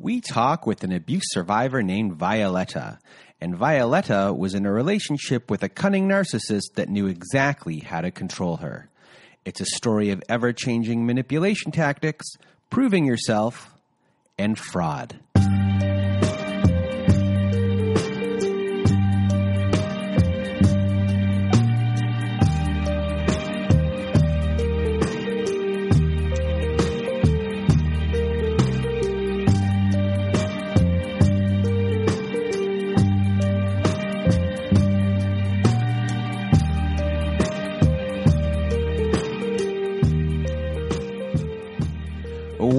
we talk with an abuse survivor named Violetta. And Violetta was in a relationship with a cunning narcissist that knew exactly how to control her. It's a story of ever changing manipulation tactics, proving yourself, and fraud.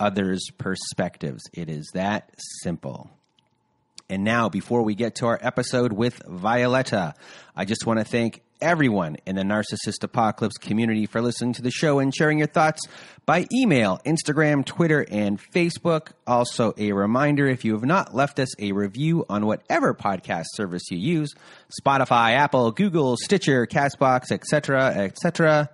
others' perspectives. It is that simple. And now, before we get to our episode with Violetta, I just want to thank everyone in the Narcissist Apocalypse community for listening to the show and sharing your thoughts by email, Instagram, Twitter, and Facebook. Also, a reminder if you have not left us a review on whatever podcast service you use Spotify, Apple, Google, Stitcher, Castbox, etc., etc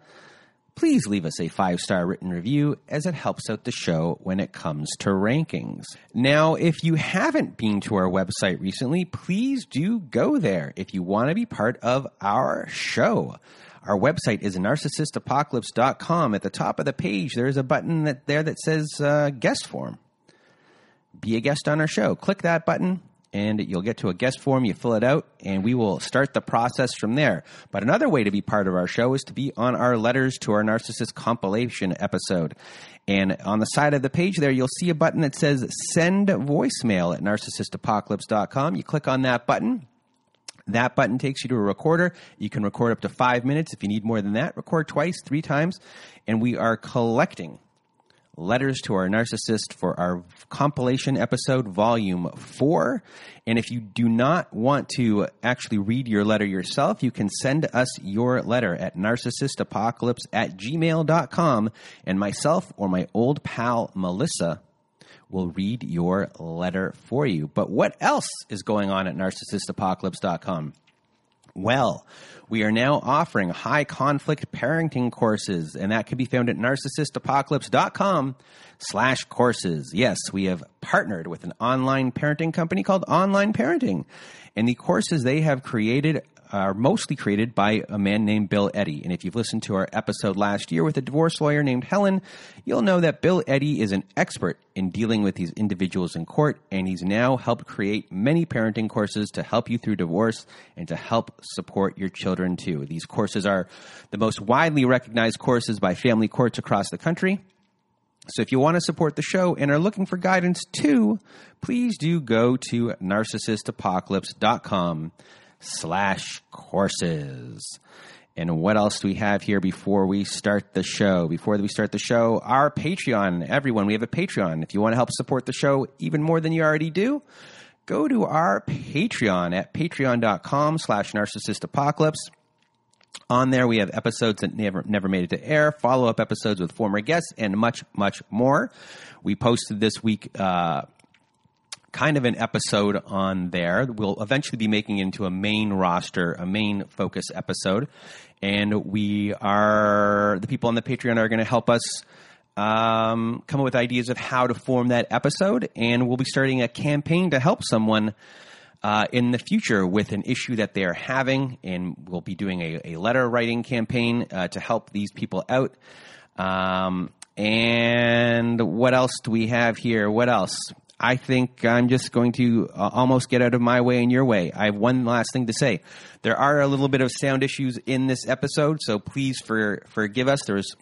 please leave us a five star written review as it helps out the show when it comes to rankings. Now, if you haven't been to our website recently, please do go there if you want to be part of our show. Our website is narcissistapocalypse.com. At the top of the page, there is a button that there that says uh, guest form. Be a guest on our show. Click that button and you'll get to a guest form. You fill it out, and we will start the process from there. But another way to be part of our show is to be on our Letters to Our Narcissist compilation episode. And on the side of the page there, you'll see a button that says Send Voicemail at narcissistapocalypse.com. You click on that button. That button takes you to a recorder. You can record up to five minutes. If you need more than that, record twice, three times. And we are collecting Letters to Our Narcissist for our compilation episode, volume four. And if you do not want to actually read your letter yourself, you can send us your letter at narcissistapocalypse at gmail.com. And myself or my old pal Melissa will read your letter for you. But what else is going on at narcissistapocalypse.com? Well, we are now offering high conflict parenting courses, and that can be found at narcissistapocalypse.com slash courses. Yes, we have partnered with an online parenting company called Online Parenting. And the courses they have created are mostly created by a man named Bill Eddy. And if you've listened to our episode last year with a divorce lawyer named Helen, you'll know that Bill Eddy is an expert in dealing with these individuals in court, and he's now helped create many parenting courses to help you through divorce and to help support your children too. These courses are the most widely recognized courses by family courts across the country. So if you want to support the show and are looking for guidance too, please do go to narcissistapocalypse.com slash courses. And what else do we have here before we start the show? Before we start the show, our Patreon. Everyone, we have a Patreon. If you want to help support the show even more than you already do, go to our Patreon at patreon.com slash narcissistapocalypse. On there, we have episodes that never never made it to air, follow up episodes with former guests, and much much more. We posted this week uh, kind of an episode on there. We'll eventually be making into a main roster, a main focus episode. And we are, the people on the Patreon are going to help us um, come up with ideas of how to form that episode. And we'll be starting a campaign to help someone. Uh, in the future, with an issue that they are having, and we'll be doing a, a letter writing campaign uh, to help these people out. Um, and what else do we have here? What else? I think I'm just going to uh, almost get out of my way and your way. I have one last thing to say. There are a little bit of sound issues in this episode, so please for, forgive us. There's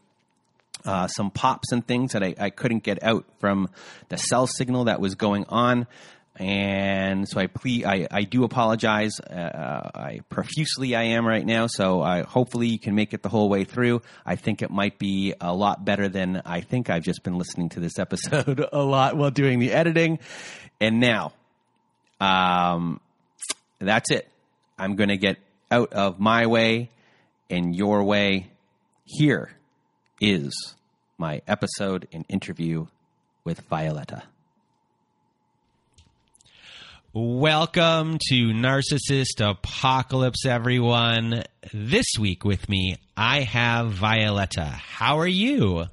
uh, some pops and things that I, I, couldn't get out from the cell signal that was going on. And so I plead, I, I do apologize. Uh, I profusely I am right now. So I hopefully you can make it the whole way through. I think it might be a lot better than I think I've just been listening to this episode a lot while doing the editing. And now, um, that's it. I'm going to get out of my way and your way. Here is my episode and interview with Violetta. Welcome to Narcissist Apocalypse, everyone. This week with me, I have Violetta. How are you?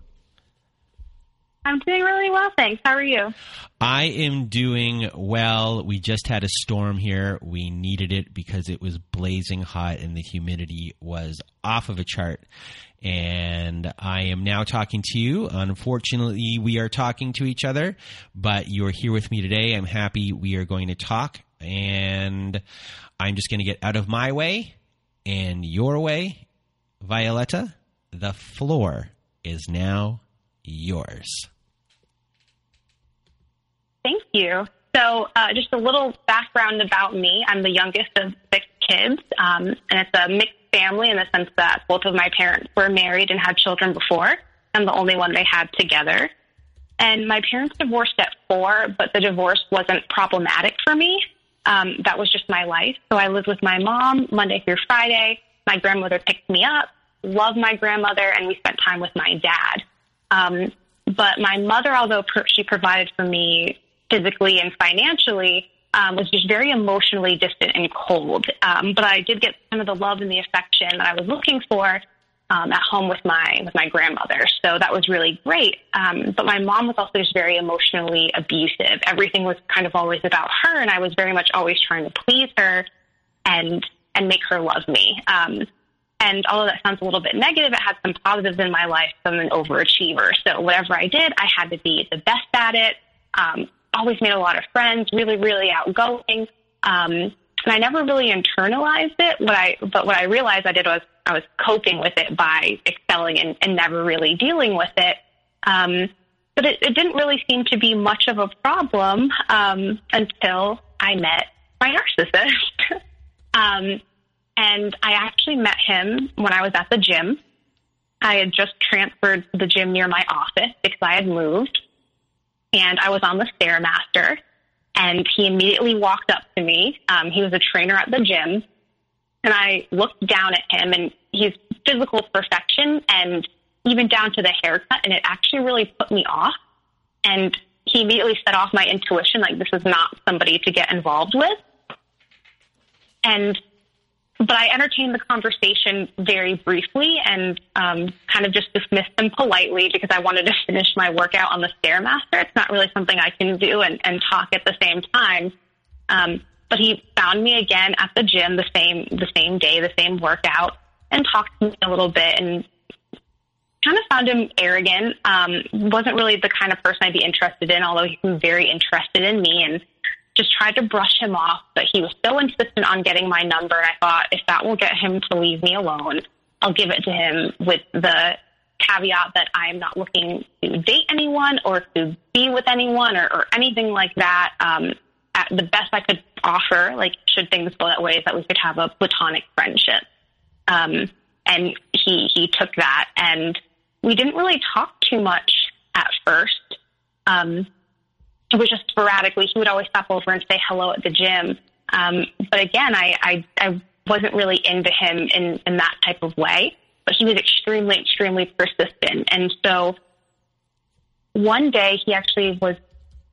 I'm doing really well, thanks. How are you? I am doing well. We just had a storm here. We needed it because it was blazing hot and the humidity was off of a chart and I am now talking to you. Unfortunately, we are talking to each other, but you're here with me today. I'm happy we are going to talk, and I'm just going to get out of my way and your way. Violetta, the floor is now yours. Thank you. So, uh, just a little background about me. I'm the youngest of six kids, um, and it's a mixed family in the sense that both of my parents were married and had children before. I'm the only one they had together. And my parents divorced at four, but the divorce wasn't problematic for me. Um, that was just my life. So I lived with my mom Monday through Friday. My grandmother picked me up, loved my grandmother, and we spent time with my dad. Um, but my mother, although per- she provided for me physically and financially, um, was just very emotionally distant and cold. Um, but I did get some of the love and the affection that I was looking for um, at home with my with my grandmother. So that was really great. Um, but my mom was also just very emotionally abusive. Everything was kind of always about her, and I was very much always trying to please her and and make her love me. Um, and although that sounds a little bit negative, it had some positives in my life. I'm an overachiever, so whatever I did, I had to be the best at it. Um, always made a lot of friends, really, really outgoing. Um, and I never really internalized it. What I, but what I realized I did was I was coping with it by excelling and, and never really dealing with it. Um, but it, it didn't really seem to be much of a problem um, until I met my narcissist. um, and I actually met him when I was at the gym. I had just transferred to the gym near my office because I had moved and I was on the Stairmaster, and he immediately walked up to me. Um, he was a trainer at the gym, and I looked down at him, and he's physical perfection, and even down to the haircut, and it actually really put me off. And he immediately set off my intuition, like this is not somebody to get involved with. And but I entertained the conversation very briefly and um, kind of just dismissed them politely because I wanted to finish my workout on the Stairmaster. It's not really something I can do and, and talk at the same time. Um, but he found me again at the gym the same the same day, the same workout, and talked to me a little bit and kind of found him arrogant. Um, wasn't really the kind of person I'd be interested in, although he was very interested in me and just tried to brush him off, but he was so insistent on getting my number. I thought if that will get him to leave me alone, I'll give it to him with the caveat that I'm not looking to date anyone or to be with anyone or, or anything like that. Um, at the best I could offer, like should things go that way, is that we could have a platonic friendship. Um, and he he took that, and we didn't really talk too much at first. Um, it was just sporadically. He would always stop over and say hello at the gym. Um, but again, I, I, I wasn't really into him in, in that type of way, but he was extremely, extremely persistent. And so one day he actually was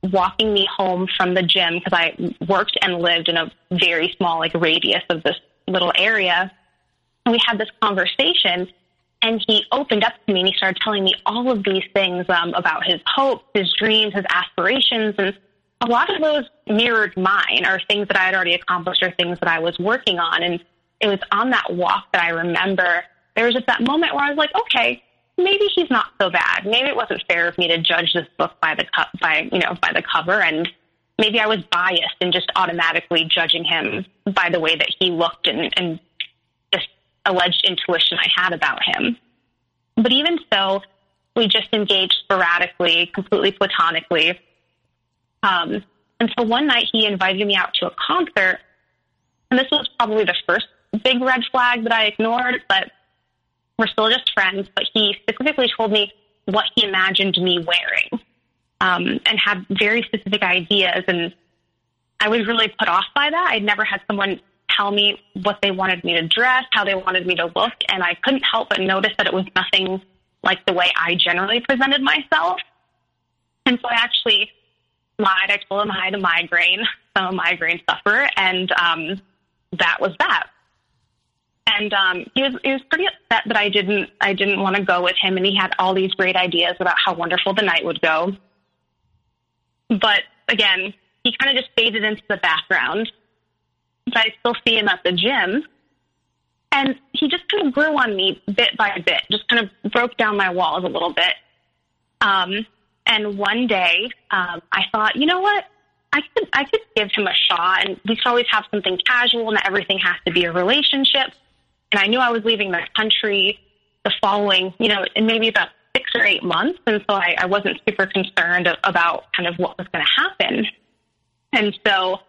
walking me home from the gym because I worked and lived in a very small like radius of this little area. And we had this conversation and he opened up to me and he started telling me all of these things um, about his hopes, his dreams, his aspirations. And a lot of those mirrored mine or things that I had already accomplished or things that I was working on. And it was on that walk that I remember there was just that moment where I was like, okay, maybe he's not so bad. Maybe it wasn't fair of me to judge this book by the co- by you know by the cover, and maybe I was biased and just automatically judging him by the way that he looked and, and alleged intuition I had about him. But even so, we just engaged sporadically, completely platonically. Um, until one night he invited me out to a concert. And this was probably the first big red flag that I ignored, but we're still just friends. But he specifically told me what he imagined me wearing um, and had very specific ideas. And I was really put off by that. I'd never had someone tell me what they wanted me to dress, how they wanted me to look, and I couldn't help but notice that it was nothing like the way I generally presented myself. And so I actually lied. I told him I had a migraine, I'm a migraine sufferer, and um, that was that. And um, he was he was pretty upset that I didn't I didn't want to go with him, and he had all these great ideas about how wonderful the night would go. But again, he kind of just faded into the background. But I still see him at the gym. And he just kind of grew on me bit by bit, just kind of broke down my walls a little bit. Um, and one day, um, I thought, you know what? I could, I could give him a shot and we could always have something casual and everything has to be a relationship. And I knew I was leaving the country the following, you know, in maybe about six or eight months. And so I, I wasn't super concerned about kind of what was going to happen. And so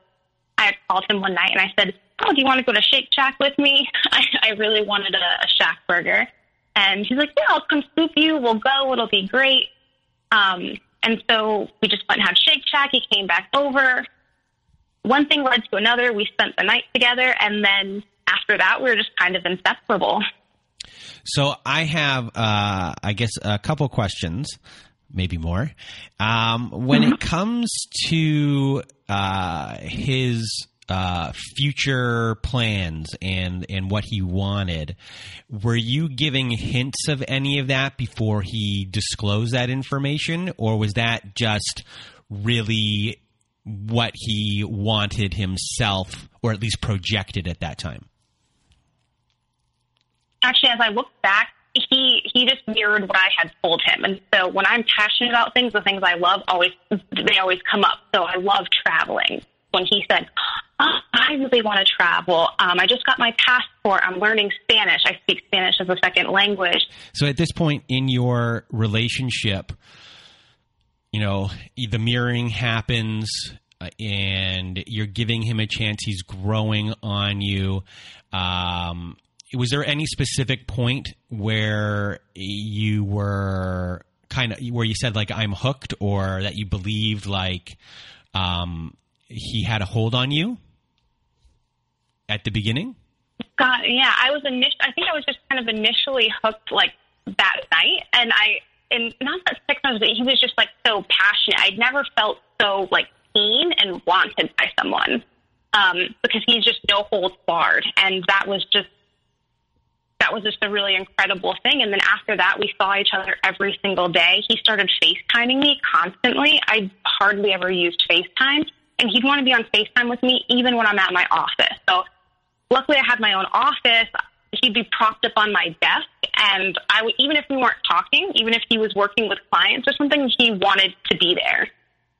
I called him one night and I said, Oh, do you want to go to Shake Shack with me? I, I really wanted a, a Shack burger. And he's like, Yeah, I'll come scoop you. We'll go. It'll be great. Um, and so we just went and had Shake Shack. He came back over. One thing led to another. We spent the night together. And then after that, we were just kind of inseparable. So I have, uh, I guess, a couple questions, maybe more. Um, when it comes to uh, his uh, future plans and and what he wanted, were you giving hints of any of that before he disclosed that information, or was that just really what he wanted himself, or at least projected at that time? actually, as I look back, he he just mirrored what I had told him. And so when I'm passionate about things, the things I love always they always come up. So I love traveling. When he said, oh, "I really want to travel," um, I just got my passport. I'm learning Spanish. I speak Spanish as a second language. So at this point in your relationship, you know the mirroring happens. Uh, and you're giving him a chance. He's growing on you. Um, was there any specific point where you were kind of where you said like I'm hooked, or that you believed like um, he had a hold on you at the beginning? God, yeah, I was initially. I think I was just kind of initially hooked like that night, and I and not that six months, but he was just like so passionate. I'd never felt so like seen and wanted by someone um, because he's just no holds barred, and that was just that was just a really incredible thing. And then after that, we saw each other every single day. He started FaceTiming me constantly. I hardly ever used FaceTime. And he'd want to be on FaceTime with me even when I'm at my office. So luckily I had my own office. He'd be propped up on my desk. And I would, even if we weren't talking, even if he was working with clients or something, he wanted to be there.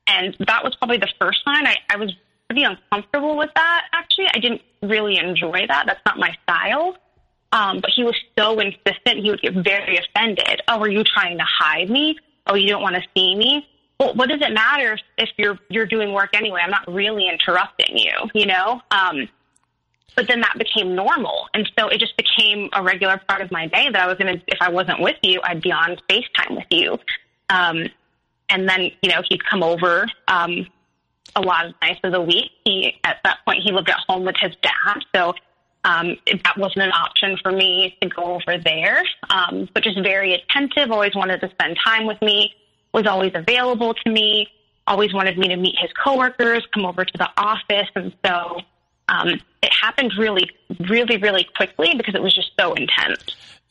And that was probably the first sign I, I was pretty uncomfortable with that, actually. I didn't really enjoy that. That's not my style. Um, but he was so insistent, he would get very offended. Oh, are you trying to hide me? Oh, you don't want to see me? Well, what does it matter if you're you're doing work anyway? I'm not really interrupting you, you know. Um, but then that became normal, and so it just became a regular part of my day that I was gonna. If I wasn't with you, I'd be on Facetime with you. Um, and then you know he'd come over um, a lot of nights of the week. He at that point he lived at home with his dad, so um, that wasn't an option for me to go over there. Um, but just very attentive, always wanted to spend time with me, was always available to me, always wanted me to meet his coworkers, come over to the office. And so um, it happened really, really, really quickly because it was just so intense.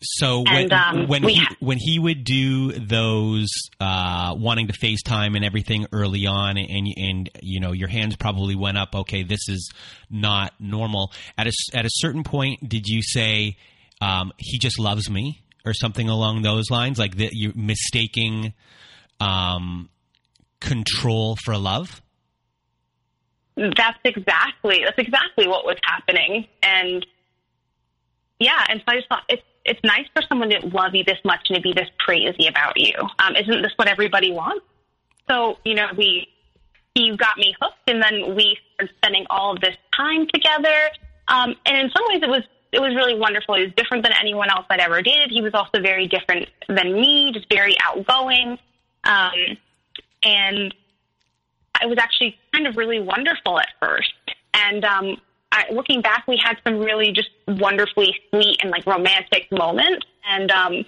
So when um, when he ha- when he would do those uh, wanting to FaceTime and everything early on, and and you know your hands probably went up. Okay, this is not normal. At a at a certain point, did you say um, he just loves me or something along those lines? Like that you're mistaking um, control for love. that's exactly that's exactly what was happening, and yeah, and so I just thought it's it's nice for someone to love you this much and to be this crazy about you. Um, isn't this what everybody wants? So you know, we he got me hooked, and then we started spending all of this time together. Um, and in some ways, it was it was really wonderful. He was different than anyone else I'd ever dated. He was also very different than me, just very outgoing. Um, and it was actually kind of really wonderful at first. And um, I, looking back, we had some really just wonderfully sweet and like romantic moments. And um,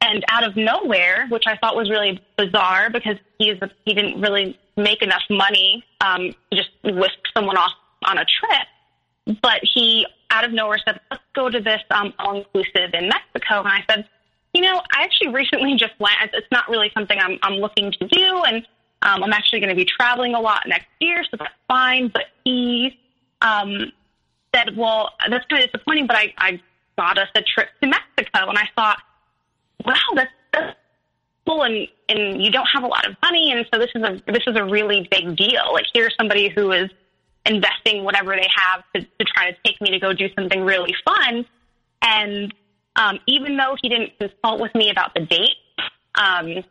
and out of nowhere, which I thought was really bizarre because he's he didn't really make enough money um, to just whisk someone off on a trip. But he out of nowhere said, "Let's go to this um, all inclusive in Mexico." And I said, "You know, I actually recently just went. It's not really something I'm I'm looking to do, and um, I'm actually going to be traveling a lot next year, so that's fine. But he um, said, well, that's kind of disappointing, but I, I got us a trip to Mexico. And I thought, wow, that's, that's cool. And, and you don't have a lot of money. And so this is a, this is a really big deal. Like here's somebody who is investing whatever they have to, to try to take me to go do something really fun. And um, even though he didn't consult with me about the date, um,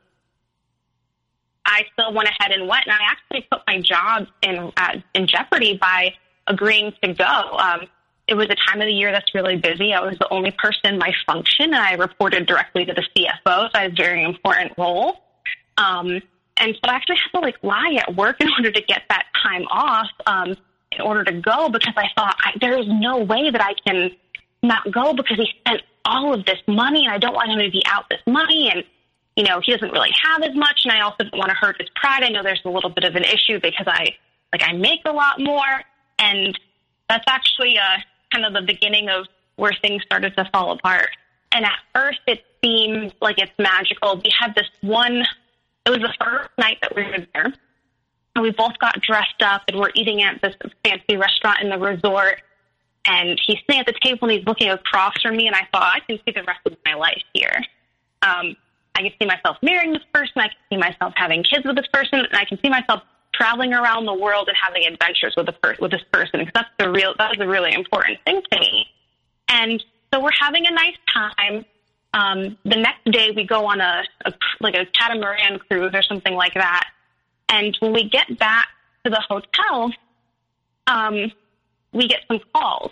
I still went ahead and went, and I actually put my job in uh, in jeopardy by agreeing to go. Um, it was a time of the year that's really busy. I was the only person in my function, and I reported directly to the CFO, so I had a very important role. Um, and so I actually had to like lie at work in order to get that time off, um, in order to go, because I thought I, there is no way that I can not go because he spent all of this money, and I don't want him to be out this money, and you know, he doesn't really have as much, and I also don't want to hurt his pride. I know there's a little bit of an issue because I, like, I make a lot more, and that's actually uh, kind of the beginning of where things started to fall apart. And at first, it seemed like it's magical. We had this one, it was the first night that we were there. And we both got dressed up and we're eating at this fancy restaurant in the resort. And he's sitting at the table and he's looking across from me. And I thought, I can see the rest of my life here. Um, I can see myself marrying this person. I can see myself having kids with this person, and I can see myself traveling around the world and having adventures with a per- with this person because that's the real that was a really important thing to me. And so we're having a nice time. Um, the next day we go on a, a like a catamaran cruise or something like that. And when we get back to the hotel, um, we get some calls.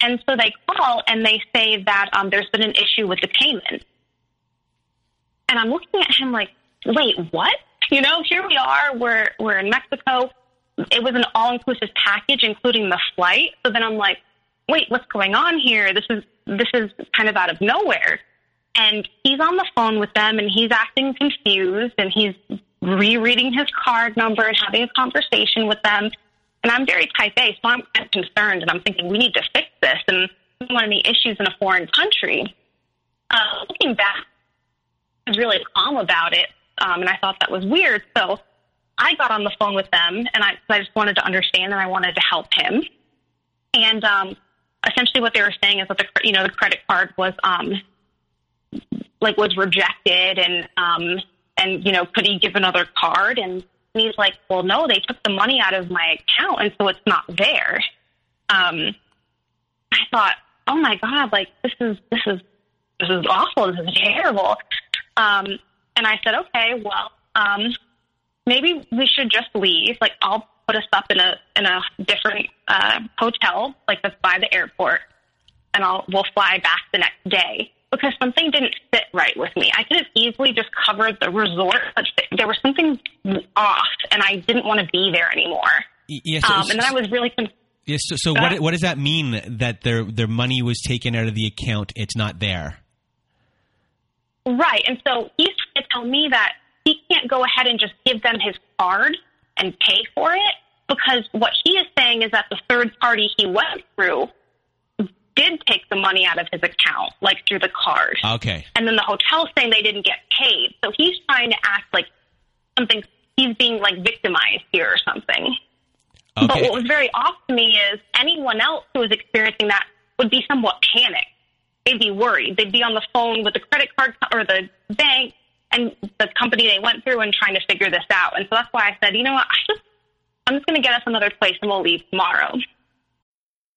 And so they call and they say that um, there's been an issue with the payment. And I'm looking at him like, wait, what? You know, here we are. We're we're in Mexico. It was an all inclusive package, including the flight. So then I'm like, wait, what's going on here? This is this is kind of out of nowhere. And he's on the phone with them, and he's acting confused, and he's rereading his card number and having a conversation with them. And I'm very type A, so I'm of concerned, and I'm thinking we need to fix this. And don't want any issues in a foreign country. Uh, looking back, was really calm about it, um, and I thought that was weird. So I got on the phone with them, and I, I just wanted to understand, and I wanted to help him. And um, essentially, what they were saying is that the you know the credit card was um, like was rejected, and um, and you know could he give another card? And he's like, well, no, they took the money out of my account, and so it's not there. Um, I thought, oh my god, like this is this is this is awful. This is terrible. Um, and I said, okay, well, um, maybe we should just leave. Like, I'll put us up in a in a different uh, hotel, like that's by the airport, and I'll we'll fly back the next day because something didn't sit right with me. I could have easily just covered the resort, but there was something off, and I didn't want to be there anymore. Yes, so, um, and then I was really. Con- yes. So, so what what does that mean that their their money was taken out of the account? It's not there. Right. And so he's trying to tell me that he can't go ahead and just give them his card and pay for it because what he is saying is that the third party he went through did take the money out of his account, like through the card. Okay. And then the hotel's saying they didn't get paid. So he's trying to act like something, he's being like victimized here or something. Okay. But what was very off to me is anyone else who was experiencing that would be somewhat panicked they'd be worried. They'd be on the phone with the credit card or the bank and the company they went through and trying to figure this out. And so that's why I said, you know what, I just I'm just going to get us another place and we'll leave tomorrow.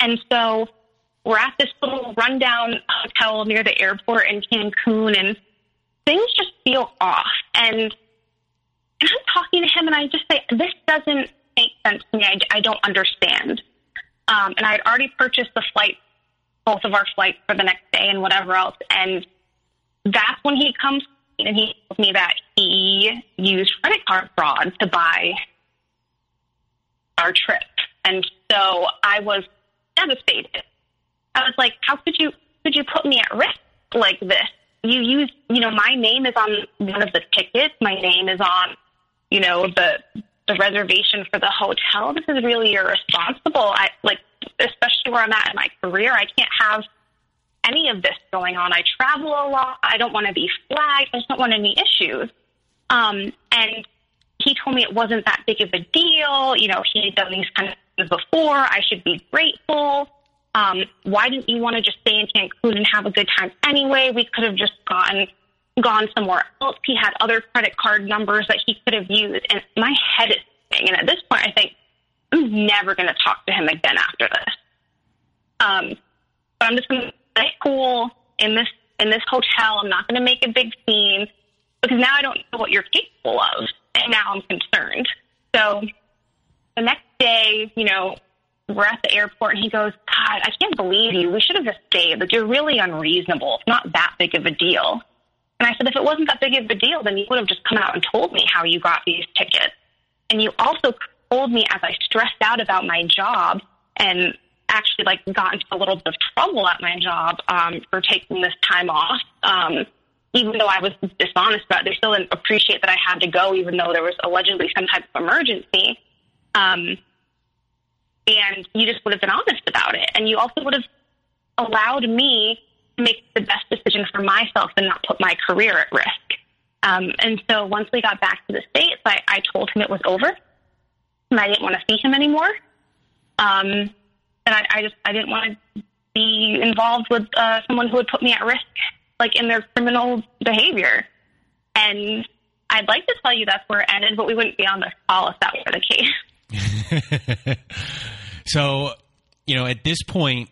And so we're at this little rundown hotel near the airport in Cancun, and things just feel off. And, and I'm talking to him, and I just say, This doesn't make sense to me. I, I don't understand. Um, and I had already purchased the flight, both of our flights for the next day and whatever else. And that's when he comes and he tells me that he used credit card fraud to buy our trip. And so I was devastated. I was like, how could you could you put me at risk like this? You use, you know, my name is on one of the tickets. My name is on, you know, the the reservation for the hotel. This is really irresponsible. I like, especially where I'm at in my career. I can't have any of this going on. I travel a lot. I don't want to be flagged. I just don't want any issues. Um, and he told me it wasn't that big of a deal. You know, he had done these kind of before. I should be grateful. Um, why didn't you want to just stay in Cancun and have a good time anyway? We could have just gone gone somewhere else. He had other credit card numbers that he could have used, and my head is spinning. And at this point, I think I'm never going to talk to him again after this. Um, but I'm just going to stay cool in this in this hotel. I'm not going to make a big scene because now I don't know what you're capable of, and now I'm concerned. So the next day, you know, we're at the airport and he goes, God, I can't believe you. We should have just stayed. Like, you're really unreasonable. It's not that big of a deal. And I said, if it wasn't that big of a deal, then you would have just come out and told me how you got these tickets. And you also told me as I stressed out about my job and actually like got into a little bit of trouble at my job um, for taking this time off. Um, even though I was dishonest about it, they still didn't appreciate that I had to go, even though there was allegedly some type of emergency. Um, and you just would have been honest about it. And you also would have allowed me to make the best decision for myself and not put my career at risk. Um, and so once we got back to the States, I, I told him it was over and I didn't want to see him anymore. Um, and I, I just, I didn't want to be involved with uh, someone who would put me at risk, like in their criminal behavior. And I'd like to tell you that's where it ended, but we wouldn't be on this call if that were the case. so, you know, at this point,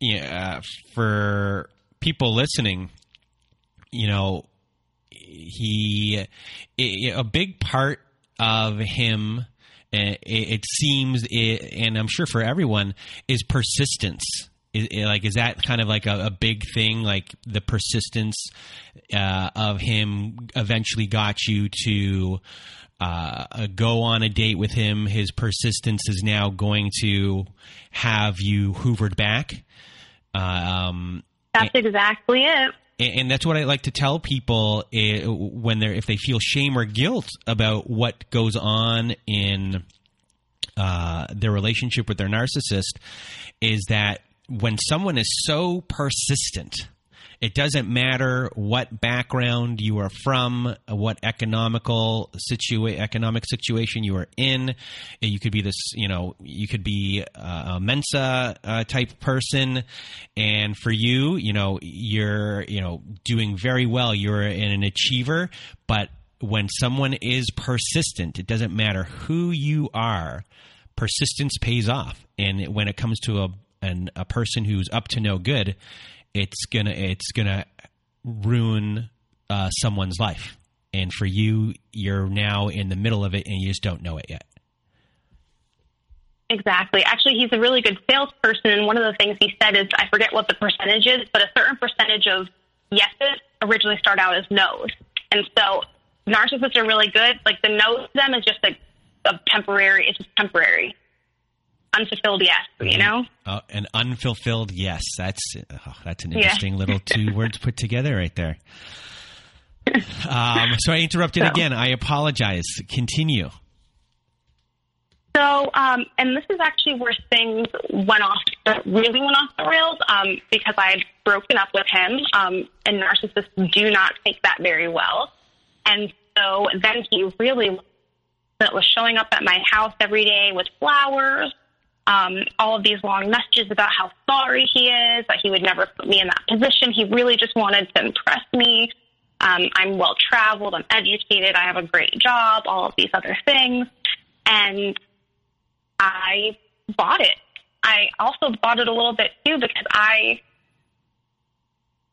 yeah, for people listening, you know, he a big part of him it, seems and i'm sure for everyone is persistence. Is, like is that kind of like a, a big thing? Like the persistence uh, of him eventually got you to uh, go on a date with him. His persistence is now going to have you hoovered back. Um, that's exactly it. And that's what I like to tell people eh, when they're if they feel shame or guilt about what goes on in uh, their relationship with their narcissist is that when someone is so persistent it doesn't matter what background you are from, what economical situa- economic situation you are in. You could be this, you know, you could be a Mensa uh, type person, and for you, you know, you're, you know, doing very well. You're an achiever, but when someone is persistent, it doesn't matter who you are. Persistence pays off, and when it comes to a an, a person who's up to no good, it's gonna it's gonna ruin uh, someone's life. And for you, you're now in the middle of it, and you just don't know it yet. Exactly. Actually, he's a really good salesperson. And one of the things he said is, I forget what the percentage is, but a certain percentage of yeses originally start out as no's. And so narcissists are really good. Like the no to them is just a, a temporary, it's just temporary unfulfilled yes, you know? Uh, an unfulfilled yes. That's oh, that's an interesting yeah. little two words put together right there. Um, so I interrupted so. again. I apologize. Continue. So, um, and this is actually where things went off, really went off the rails, um, because I had broken up with him, um, and narcissists do not take that very well. And so then he really was showing up at my house every day with flowers, um, all of these long messages about how sorry he is, that he would never put me in that position. He really just wanted to impress me. Um, I'm well traveled, I'm educated, I have a great job, all of these other things. And I bought it. I also bought it a little bit too because I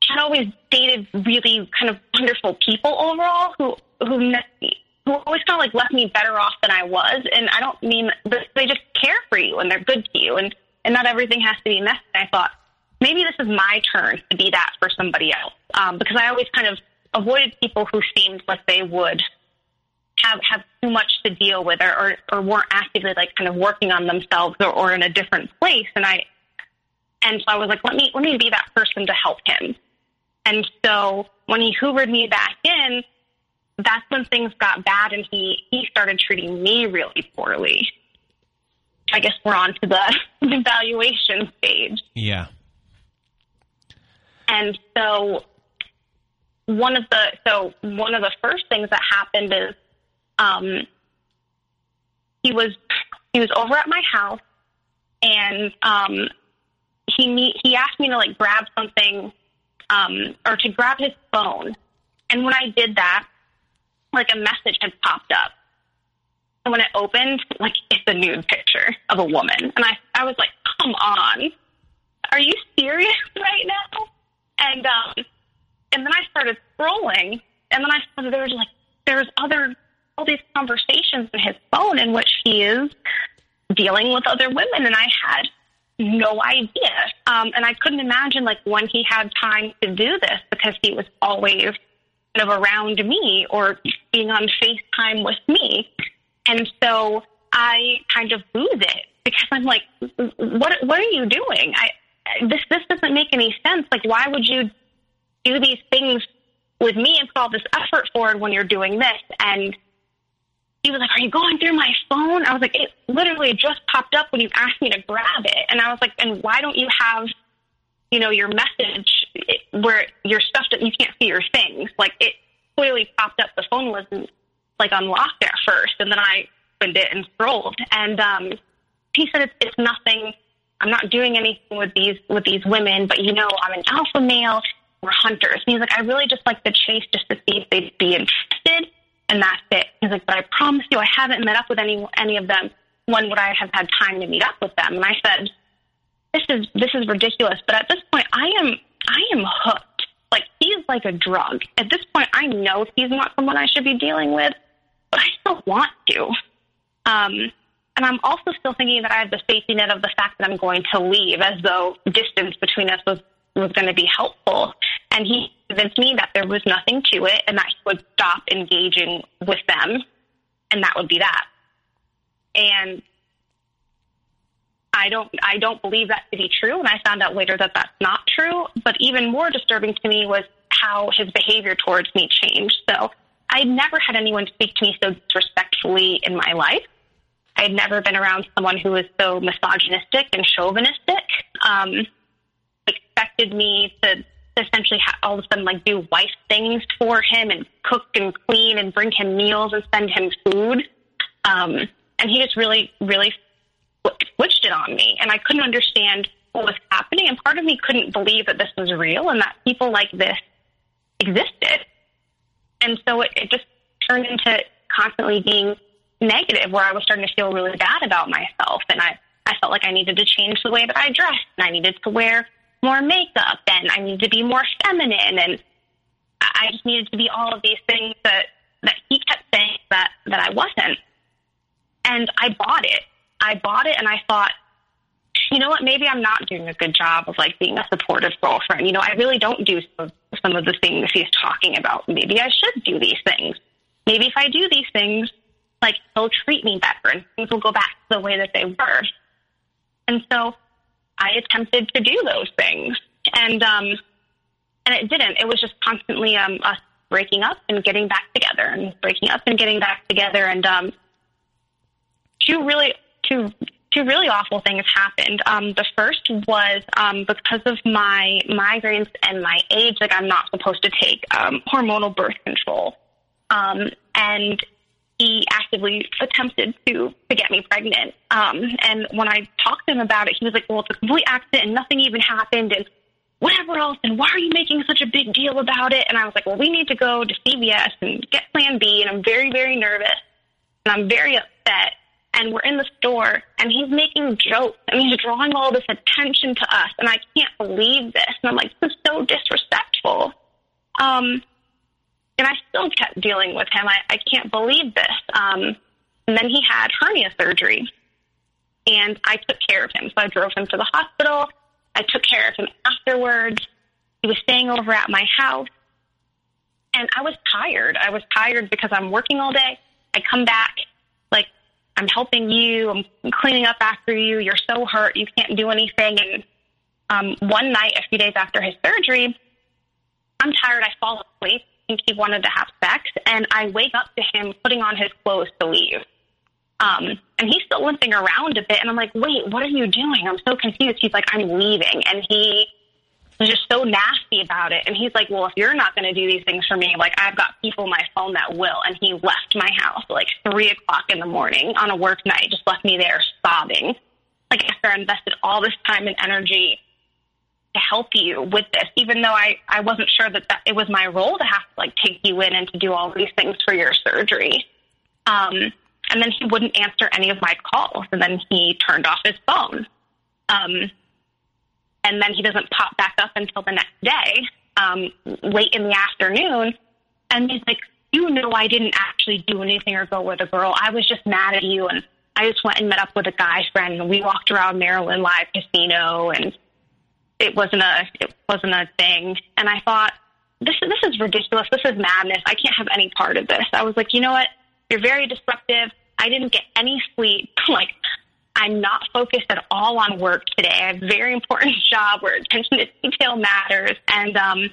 had always dated really kind of wonderful people overall who who always kind of like left me better off than I was. And I don't mean they just care for you and they're good to you, and and not everything has to be messy. I thought maybe this is my turn to be that for somebody else um, because I always kind of avoided people who seemed like they would have have too much to deal with or, or, or weren't actively like kind of working on themselves or, or in a different place and I and so I was like let me let me be that person to help him and so when he hoovered me back in that's when things got bad and he he started treating me really poorly. I guess we're on to the evaluation stage. Yeah. And so one of the so one of the first things that happened is um, he was he was over at my house, and um, he he asked me to like grab something um, or to grab his phone, and when I did that, like a message had popped up. And when it opened, like it's a nude picture of a woman, and I I was like, "Come on, are you serious right now?" And um, and then I started scrolling, and then I saw that there was like there's other all these conversations in his phone in which he is dealing with other women, and I had no idea. Um, and I couldn't imagine like when he had time to do this because he was always kind of around me or being on FaceTime with me. And so I kind of lose it because I'm like, what what are you doing? I this this doesn't make any sense. Like why would you do these things with me and put all this effort forward when you're doing this? And he was like, Are you going through my phone? I was like, It literally just popped up when you asked me to grab it. And I was like, And why don't you have, you know, your message where your stuff that you can't see your things? Like it clearly popped up. The phone wasn't like unlocked at first. And then I opened it and scrolled. And um, he said, it's, it's nothing. I'm not doing anything with these with these women, but you know, I'm an alpha male. We're hunters. And he's like, I really just like the chase just to see if they'd be interested and that's it. He's like, but I promise you, I haven't met up with any any of them. When would I have had time to meet up with them? And I said, this is this is ridiculous. But at this point, I am I am hooked. He's like a drug. At this point, I know he's not someone I should be dealing with, but I still want to. Um, and I'm also still thinking that I have the safety net of the fact that I'm going to leave, as though distance between us was was going to be helpful. And he convinced me that there was nothing to it and that he would stop engaging with them. And that would be that. And I don't, I don't believe that to be true. And I found out later that that's not true. But even more disturbing to me was how his behavior towards me changed. So I had never had anyone speak to me so disrespectfully in my life. I had never been around someone who was so misogynistic and chauvinistic. Um, expected me to essentially ha- all of a sudden like do wife things for him and cook and clean and bring him meals and send him food. Um, and he just really, really switched it on me. And I couldn't understand what was happening. And part of me couldn't believe that this was real and that people like this existed. And so it, it just turned into constantly being negative where I was starting to feel really bad about myself. And I, I felt like I needed to change the way that I dressed and I needed to wear more makeup and I needed to be more feminine and I just needed to be all of these things that, that he kept saying that, that I wasn't. And I bought it. I bought it and I thought, you know what, maybe I'm not doing a good job of like being a supportive girlfriend. You know, I really don't do some, of the things he's talking about. Maybe I should do these things. Maybe if I do these things, like he'll treat me better and things will go back to the way that they were. And so I attempted to do those things, and um, and it didn't. It was just constantly um, us breaking up and getting back together, and breaking up and getting back together, and um, two really two two really awful things happened. Um, the first was um, because of my migraines and my age, like I'm not supposed to take um, hormonal birth control. Um, and he actively attempted to to get me pregnant. Um, and when I talked to him about it, he was like, "Well, it's a complete accident, and nothing even happened, and whatever else. And why are you making such a big deal about it?" And I was like, "Well, we need to go to CVS and get Plan B, and I'm very, very nervous, and I'm very upset." And we're in the store, and he's making jokes, and he's drawing all this attention to us, and I can't believe this. And I'm like, "This is so disrespectful." Um, and I still kept dealing with him. I, I can't believe this. Um, and then he had hernia surgery, and I took care of him. So I drove him to the hospital. I took care of him afterwards. He was staying over at my house, and I was tired. I was tired because I'm working all day. I come back, I'm helping you, I'm cleaning up after you. You're so hurt, you can't do anything. And um, one night, a few days after his surgery, I'm tired. I fall asleep think he wanted to have sex, and I wake up to him putting on his clothes to leave. Um, and he's still limping around a bit, and I'm like, wait, what are you doing? I'm so confused. He's like, I'm leaving, and he was just so nasty about it. And he's like, well, if you're not going to do these things for me, like I've got people on my phone that will. And he left my house like three o'clock in the morning on a work night, just left me there sobbing. Like after I invested all this time and energy to help you with this, even though I, I wasn't sure that, that it was my role to have to like take you in and to do all these things for your surgery. Um, and then he wouldn't answer any of my calls, and then he turned off his phone. Um, and then he doesn't pop back up until the next day, um, late in the afternoon. And he's like, "You know, I didn't actually do anything or go with a girl. I was just mad at you, and I just went and met up with a guy friend, and we walked around Maryland Live Casino, and." it wasn't a it wasn't a thing. And I thought this is this is ridiculous. This is madness. I can't have any part of this. I was like, you know what? You're very disruptive. I didn't get any sleep. like I'm not focused at all on work today. I have a very important job where attention to detail matters. And um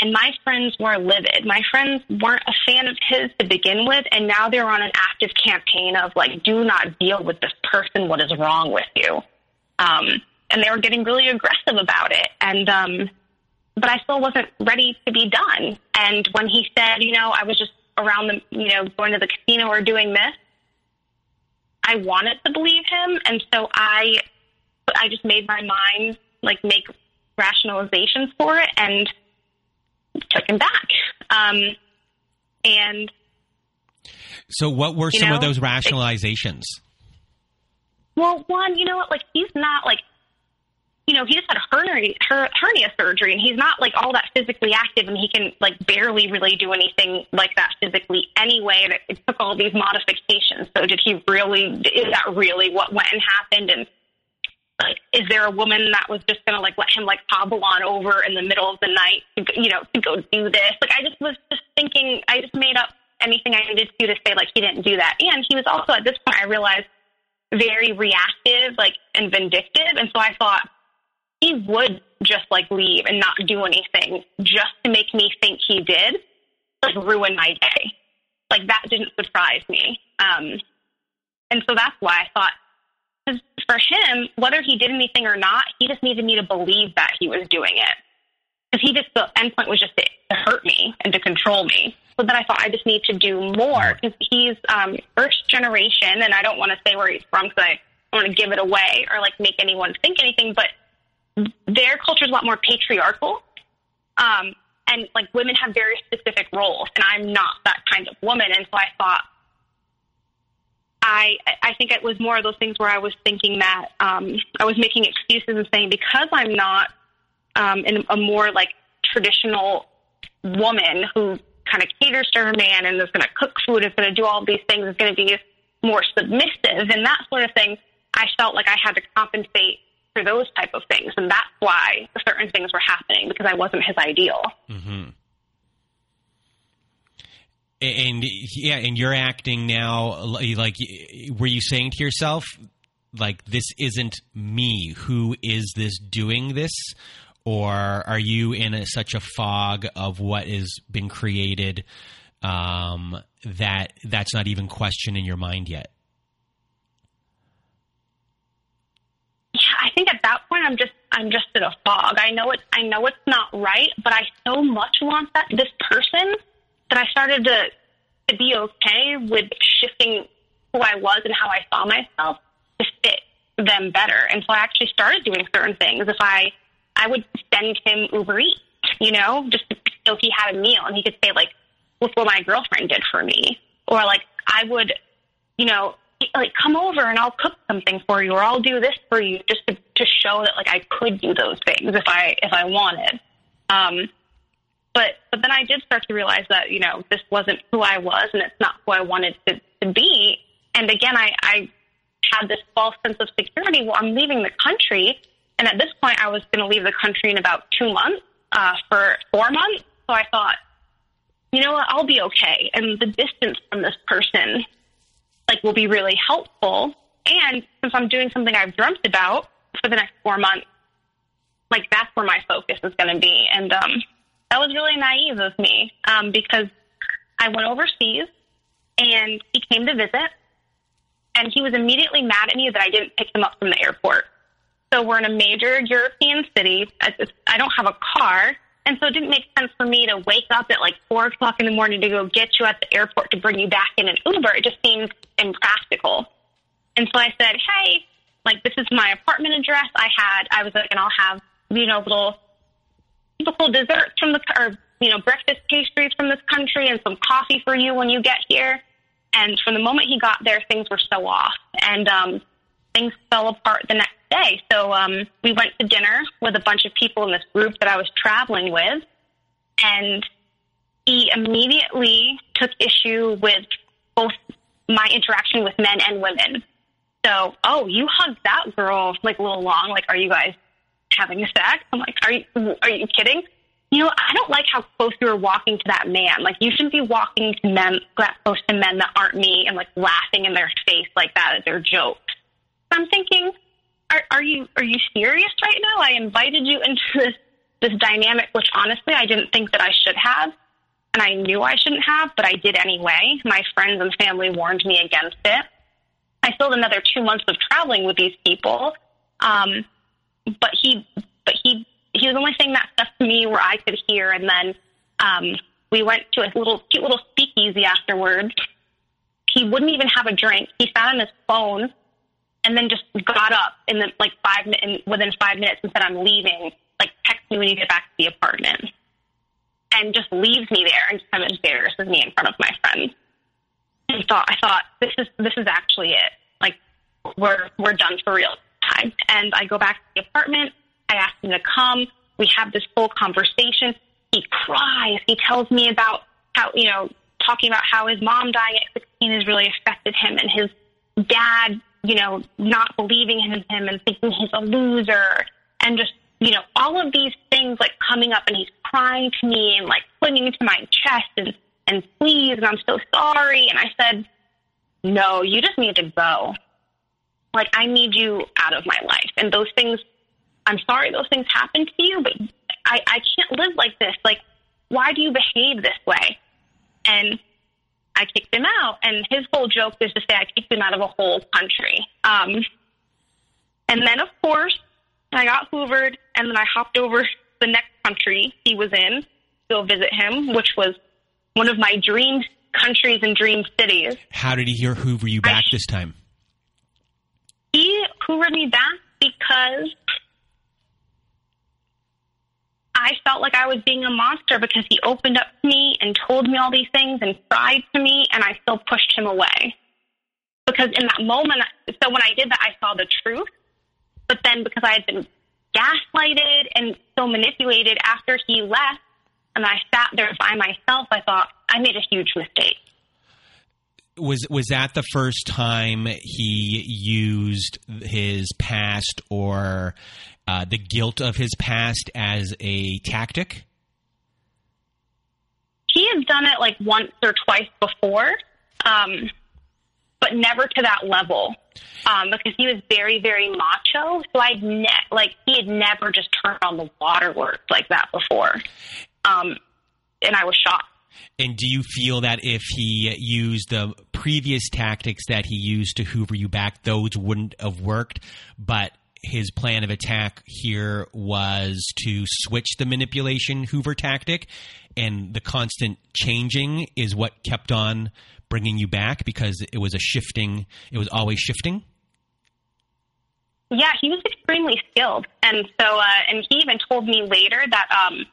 and my friends were livid. My friends weren't a fan of his to begin with, and now they're on an active campaign of like, do not deal with this person. What is wrong with you? Um, and they were getting really aggressive about it. And, um, but I still wasn't ready to be done. And when he said, you know, I was just around the, you know, going to the casino or doing this, I wanted to believe him. And so I, I just made my mind like make rationalizations for it and took him back. Um, and so, what were some know, of those rationalizations? Well, one, you know what? Like he's not like you know, he just had hernia, her, hernia surgery and he's not like all that physically active and he can like barely really do anything like that physically anyway. And it, it took all these modifications. So did he really, is that really what went and happened? And like, is there a woman that was just going to like let him like hobble on over in the middle of the night, to, you know, to go do this? Like, I just was just thinking, I just made up anything I needed to to say like he didn't do that. And he was also at this point, I realized very reactive, like, and vindictive. And so I thought, he would just like leave and not do anything just to make me think he did, like ruin my day. Like that didn't surprise me. Um, and so that's why I thought, because for him, whether he did anything or not, he just needed me to believe that he was doing it. Because he just, the end point was just to, to hurt me and to control me. So then I thought I just need to do more because he's um, first generation, and I don't want to say where he's from because I don't want to give it away or like make anyone think anything, but their culture is a lot more patriarchal. Um, and like women have very specific roles, and I'm not that kind of woman. And so I thought, I I think it was more of those things where I was thinking that um, I was making excuses and saying because I'm not um, in a more like traditional woman who kind of caters to her man and is going to cook food, is going to do all these things, is going to be more submissive and that sort of thing. I felt like I had to compensate for those type of things, and that's why certain things were happening because I wasn't his ideal. Mm-hmm. And yeah, and you're acting now like were you saying to yourself like this isn't me? Who is this doing this? Or are you in a, such a fog of what has been created um, that that's not even question in your mind yet? Point, I'm just I'm just in a fog. I know it. I know it's not right, but I so much want that this person that I started to to be okay with shifting who I was and how I saw myself to fit them better. And so I actually started doing certain things. If I I would send him Uber Eats, you know, just so he had a meal and he could say like, "Look what my girlfriend did for me," or like I would, you know, like come over and I'll cook something for you or I'll do this for you just to, to show that like I could do those things if I if I wanted. Um but but then I did start to realize that, you know, this wasn't who I was and it's not who I wanted to, to be. And again I, I had this false sense of security. Well, I'm leaving the country and at this point I was gonna leave the country in about two months, uh, for four months. So I thought, you know what, I'll be okay. And the distance from this person like will be really helpful. And since I'm doing something I've dreamt about for the next four months, like that's where my focus is going to be. And um, that was really naive of me um, because I went overseas and he came to visit, and he was immediately mad at me that I didn't pick him up from the airport. So we're in a major European city. I don't have a car, and so it didn't make sense for me to wake up at like four o'clock in the morning to go get you at the airport to bring you back in an Uber. It just seemed impractical. And so I said, Hey, like this is my apartment address. I had, I was like, and I'll have, you know, little typical desserts from the, or, you know, breakfast pastries from this country and some coffee for you when you get here. And from the moment he got there, things were so off. And, um, things fell apart the next day. So um, we went to dinner with a bunch of people in this group that I was traveling with, and he immediately took issue with both my interaction with men and women. So, oh, you hugged that girl like a little long. Like, are you guys having sex? I'm like, are you are you kidding? You know, I don't like how close you were walking to that man. Like, you shouldn't be walking to men that close to men that aren't me and like laughing in their face like that at their jokes. I'm thinking, are, are you are you serious right now? I invited you into this this dynamic, which honestly I didn't think that I should have, and I knew I shouldn't have, but I did anyway. My friends and family warned me against it. I still had another two months of traveling with these people, um, but he but he he was only saying that stuff to me where I could hear, and then um, we went to a little cute little speakeasy afterwards. He wouldn't even have a drink. He sat on his phone and then just got up in the like five minutes within five minutes and said I'm leaving. Like text me when you get back to the apartment, and just leaves me there and just kind of embarrasses me in front of my friends. And thought I thought this is this is actually it. Like we're we're done for real time. And I go back to the apartment. I ask him to come. We have this full conversation. He cries. He tells me about how you know talking about how his mom dying at 16 has really affected him and his dad you know, not believing in him and thinking he's a loser and just, you know, all of these things like coming up and he's crying to me and like clinging to my chest and, and please, and I'm so sorry. And I said, no, you just need to go. Like, I need you out of my life. And those things, I'm sorry those things happened to you, but I, I can't live like this. Like, why do you behave this way? And I kicked him out. And his whole joke is to say I kicked him out of a whole country. Um, and then, of course, I got hoovered, and then I hopped over the next country he was in to go visit him, which was one of my dream countries and dream cities. How did he hear hoover you back I, this time? He hoovered me back because I felt like I was being a monster because he opened up to me and told me all these things and cried to me, and I still pushed him away. Because in that moment, so when I did that, I saw the truth. But then because I had been gaslighted and so manipulated after he left, and I sat there by myself, I thought I made a huge mistake. Was was that the first time he used his past or uh, the guilt of his past as a tactic? He has done it like once or twice before, um, but never to that level um, because he was very, very macho. So I ne- like he had never just turned on the waterworks like that before, um, and I was shocked. And do you feel that if he used the previous tactics that he used to hoover you back, those wouldn't have worked? But his plan of attack here was to switch the manipulation Hoover tactic, and the constant changing is what kept on bringing you back because it was a shifting, it was always shifting. Yeah, he was extremely skilled, and so uh, and he even told me later that um,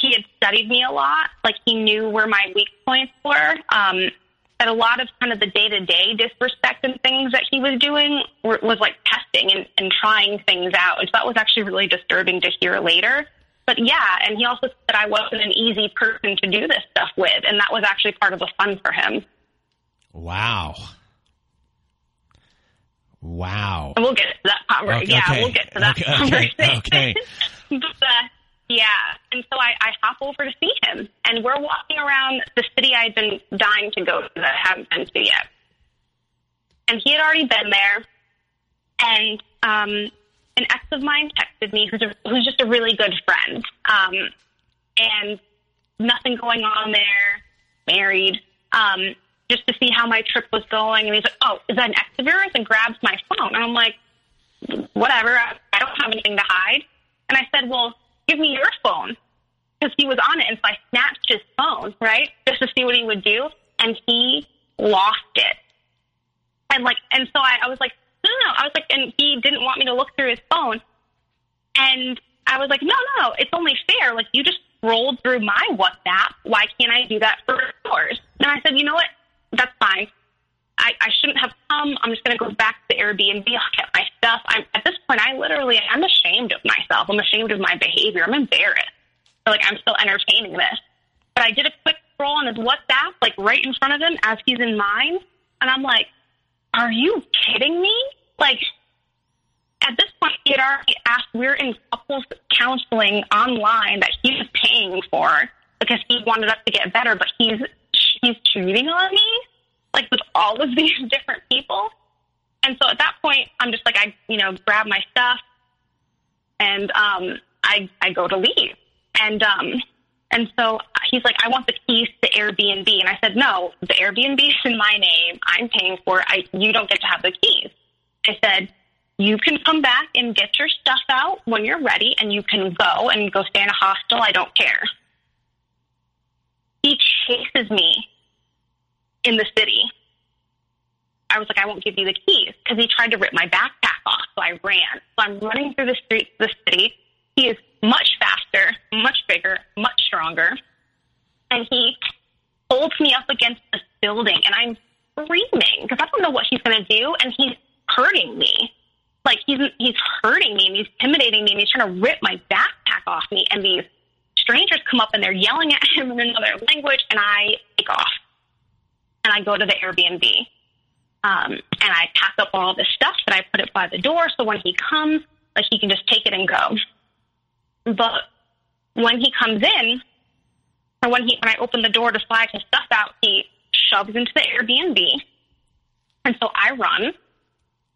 he had studied me a lot. Like he knew where my weak points were. Um, that a lot of kind of the day to day disrespect and things that he was doing were, was like testing and, and trying things out, which that was actually really disturbing to hear later. But yeah, and he also said I wasn't an easy person to do this stuff with, and that was actually part of the fun for him. Wow. Wow. And we'll get to that conversation. Okay, yeah, we'll get to that okay, conversation. Okay. but, uh, yeah, and so I, I hop over to see him, and we're walking around the city I'd been dying to go to that I haven't been to yet. And he had already been there, and um, an ex of mine texted me, who's a, who's just a really good friend, um, and nothing going on there, married, um, just to see how my trip was going. And he's like, "Oh, is that an ex of yours?" And grabs my phone, and I'm like, "Whatever, I, I don't have anything to hide." And I said, "Well." Give me your phone. Because he was on it. And so I snatched his phone, right? Just to see what he would do. And he lost it. And like, and so I, I was like, no, no, no. I was like, and he didn't want me to look through his phone. And I was like, no, no, it's only fair. Like, you just scrolled through my WhatsApp. Why can't I do that for yours? And I said, you know what? That's fine. I, I shouldn't have come. I'm just going to go back to the Airbnb. I'll get my stuff. I'm at this point. I literally, I'm ashamed of myself. I'm ashamed of my behavior. I'm embarrassed. So, like I'm still entertaining this. But I did a quick scroll on his WhatsApp, like right in front of him as he's in mine, and I'm like, "Are you kidding me?" Like at this point, he had already asked. We're in couples counseling online that he was paying for because he wanted us to get better, but he's he's cheating on me like with all of these different people. And so at that point, I'm just like, I, you know, grab my stuff and um, I, I go to leave. And, um, and so he's like, I want the keys to Airbnb. And I said, no, the Airbnb is in my name. I'm paying for it. I, you don't get to have the keys. I said, you can come back and get your stuff out when you're ready and you can go and go stay in a hostel. I don't care. He chases me in the city. I was like, I won't give you the keys because he tried to rip my backpack off. So I ran. So I'm running through the streets of the city. He is much faster, much bigger, much stronger. And he holds me up against this building and I'm screaming because I don't know what he's going to do. And he's hurting me. Like he's, he's hurting me and he's intimidating me and he's trying to rip my backpack off me. And these strangers come up and they're yelling at him in another language and I take off and I go to the Airbnb. Um, and I pack up all this stuff and I put it by the door so when he comes, like he can just take it and go. But when he comes in, or when he when I open the door to slide his stuff out, he shoves into the Airbnb. And so I run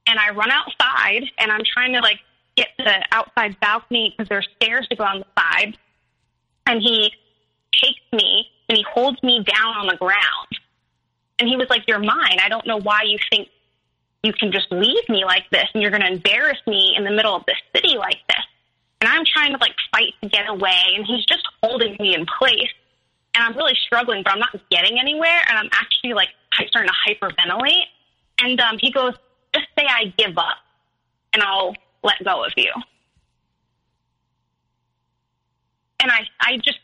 and I run outside and I'm trying to like get the outside balcony because there's stairs to go on the side. And he takes me and he holds me down on the ground and he was like, You're mine. I don't know why you think you can just leave me like this and you're going to embarrass me in the middle of the city like this. And I'm trying to like fight to get away and he's just holding me in place. And I'm really struggling, but I'm not getting anywhere. And I'm actually like starting to hyperventilate. And um, he goes, Just say I give up and I'll let go of you. And I, I just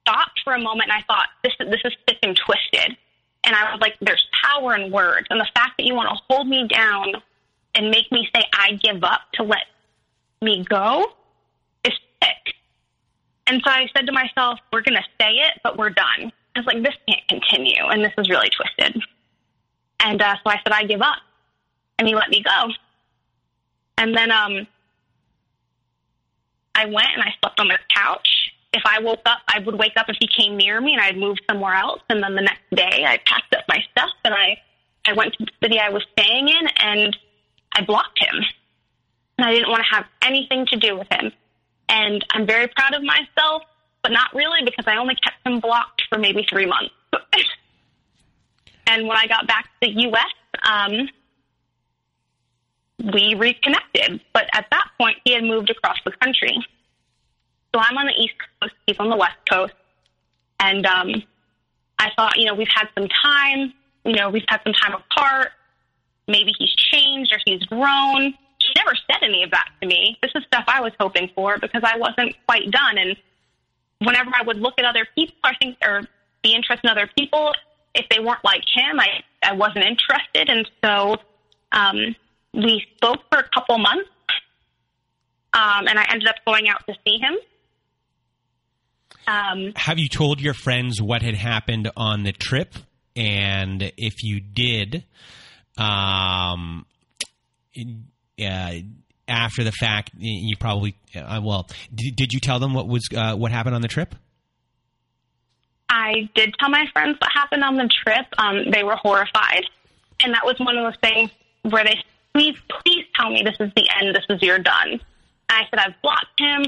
stopped for a moment and I thought, this, this is sick and twisted. And I was like, there's power in words. And the fact that you want to hold me down and make me say, I give up to let me go is sick. And so I said to myself, we're going to say it, but we're done. I was like, this can't continue. And this is really twisted. And uh, so I said, I give up. And he let me go. And then um, I went and I slept on the couch if I woke up, I would wake up if he came near me and I'd move somewhere else. And then the next day I packed up my stuff and I, I went to the city I was staying in and I blocked him. And I didn't want to have anything to do with him. And I'm very proud of myself, but not really because I only kept him blocked for maybe three months. and when I got back to the U.S., um, we reconnected. But at that point, he had moved across the country. So I'm on the East Coast, he's on the West Coast. And um, I thought, you know, we've had some time, you know, we've had some time apart. Maybe he's changed or he's grown. She never said any of that to me. This is stuff I was hoping for because I wasn't quite done. And whenever I would look at other people, I think, or be interested in other people, if they weren't like him, I, I wasn't interested. And so um, we spoke for a couple months, um, and I ended up going out to see him. Um, Have you told your friends what had happened on the trip? And if you did, um, uh, after the fact, you probably uh, well. Did, did, you tell them what was uh, what happened on the trip? I did tell my friends what happened on the trip. Um, they were horrified, and that was one of those things where they please, please tell me this is the end. This is your done. And I said I've blocked him.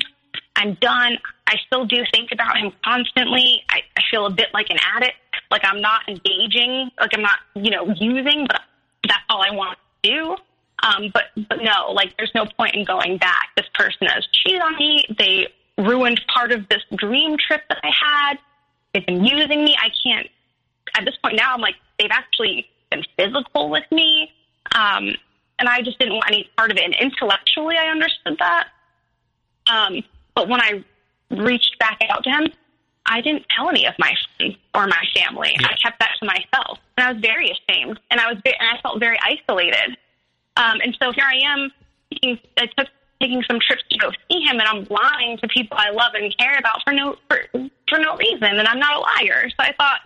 I'm done. I still do think about him constantly. I, I feel a bit like an addict. Like I'm not engaging. Like I'm not, you know, using. But that's all I want to do. Um, but but no, like there's no point in going back. This person has cheated on me. They ruined part of this dream trip that I had. They've been using me. I can't. At this point now, I'm like they've actually been physical with me, um, and I just didn't want any part of it. And intellectually, I understood that. Um, but when I reached back out to him, I didn't tell any of my friends or my family. Yeah. I kept that to myself, and I was very ashamed, and I was very, and I felt very isolated. Um, and so here I am. I took taking some trips to go see him, and I'm lying to people I love and care about for no for, for no reason, and I'm not a liar. So I thought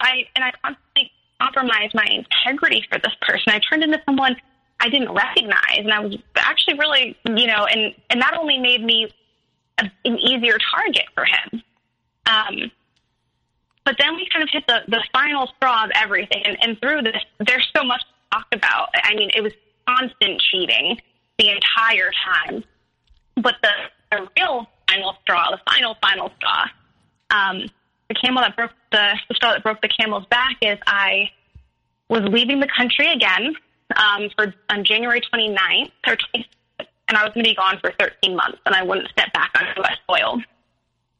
I and I constantly compromised my integrity for this person. I turned into someone I didn't recognize, and I was actually really, you know, and and that only made me an easier target for him. Um, but then we kind of hit the the final straw of everything, and, and through this, there's so much to talk about. I mean, it was constant cheating the entire time. But the, the real final straw, the final final straw, um, the camel that broke the, the straw that broke the camel's back is I was leaving the country again um, for on January 29th, or 20th, and I was going to be gone for 13 months, and I wouldn't step back on U.S. soil.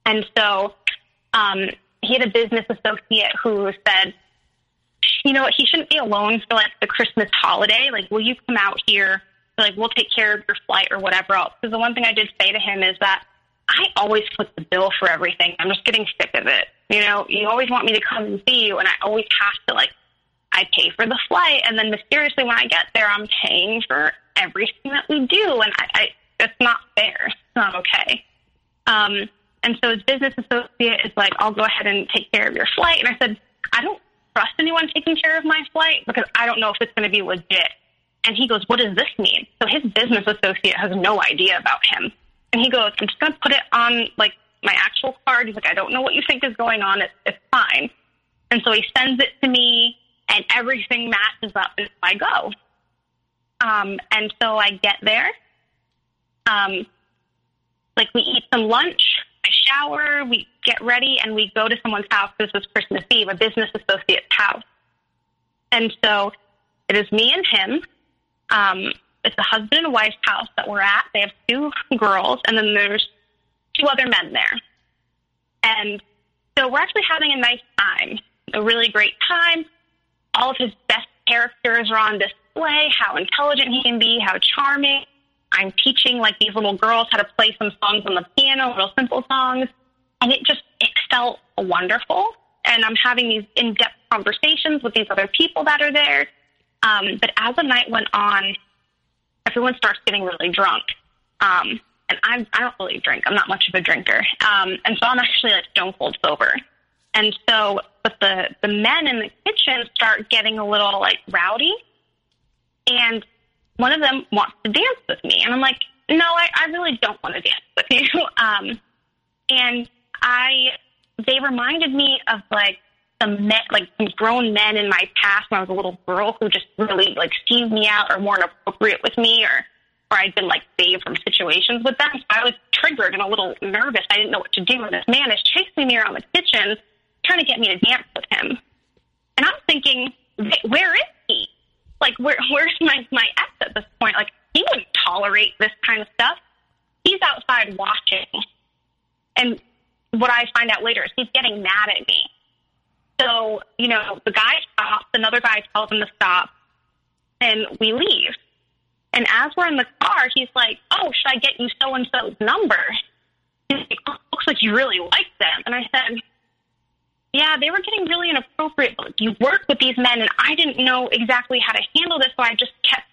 And so um, he had a business associate who said, you know what, he shouldn't be alone for like the Christmas holiday. Like, will you come out here? Like, we'll take care of your flight or whatever else. Because the one thing I did say to him is that I always foot the bill for everything. I'm just getting sick of it. You know, you always want me to come and see you, and I always have to like I pay for the flight, and then mysteriously when I get there, I'm paying for everything that we do, and I, I it's not fair. It's not okay. Um, and so his business associate is like, I'll go ahead and take care of your flight. And I said, I don't trust anyone taking care of my flight because I don't know if it's going to be legit. And he goes, What does this mean? So his business associate has no idea about him. And he goes, I'm just going to put it on like my actual card. He's like, I don't know what you think is going on. It's, it's fine. And so he sends it to me and everything matches up as I go. Um, and so I get there. Um, like we eat some lunch, I shower, we get ready, and we go to someone's house. This was Christmas Eve, a business associate's house. And so it is me and him. Um, it's a husband and wife house that we're at. They have two girls, and then there's two other men there. And so we're actually having a nice time, a really great time all of his best characters are on display, how intelligent he can be, how charming. I'm teaching like these little girls how to play some songs on the piano, little simple songs. And it just, it felt wonderful. And I'm having these in-depth conversations with these other people that are there. Um, but as the night went on, everyone starts getting really drunk. Um, and I'm, I don't really drink. I'm not much of a drinker. Um, and so I'm actually like stone cold sober. And so, but the, the men in the kitchen start getting a little like rowdy. And one of them wants to dance with me. And I'm like, no, I, I really don't want to dance with you. Um, and I, they reminded me of like some men, like some grown men in my past when I was a little girl who just really like teased me out or weren't appropriate with me or, or I'd been like saved from situations with them. So I was triggered and a little nervous. I didn't know what to do. And this man is chasing me around the kitchen trying to get me to dance with him. And I'm thinking, where is he? like, where, where's my my ex at this point? Like, he wouldn't tolerate this kind of stuff. He's outside watching, and what I find out later is he's getting mad at me. So, you know, the guy stops, another guy tells him to stop, and we leave. And as we're in the car, he's like, Oh, should I get you so and so's number? He's like, oh, looks like you really like them. And I said, Yeah, they were getting really inappropriate. You work with these men, and I didn't know exactly how to handle this, so I just kept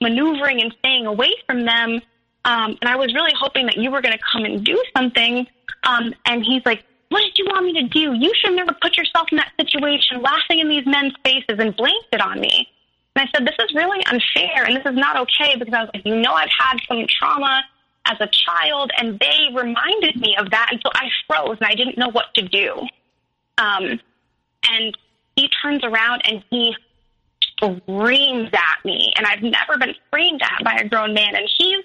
maneuvering and staying away from them. Um, and I was really hoping that you were going to come and do something. Um, and he's like, What did you want me to do? You should never put yourself in that situation, laughing in these men's faces, and blamed it on me. And I said, This is really unfair and this is not okay because I was like, You know, I've had some trauma as a child, and they reminded me of that. And so I froze and I didn't know what to do. Um, and he turns around and he screams at me. And I've never been screamed at by a grown man. And he's,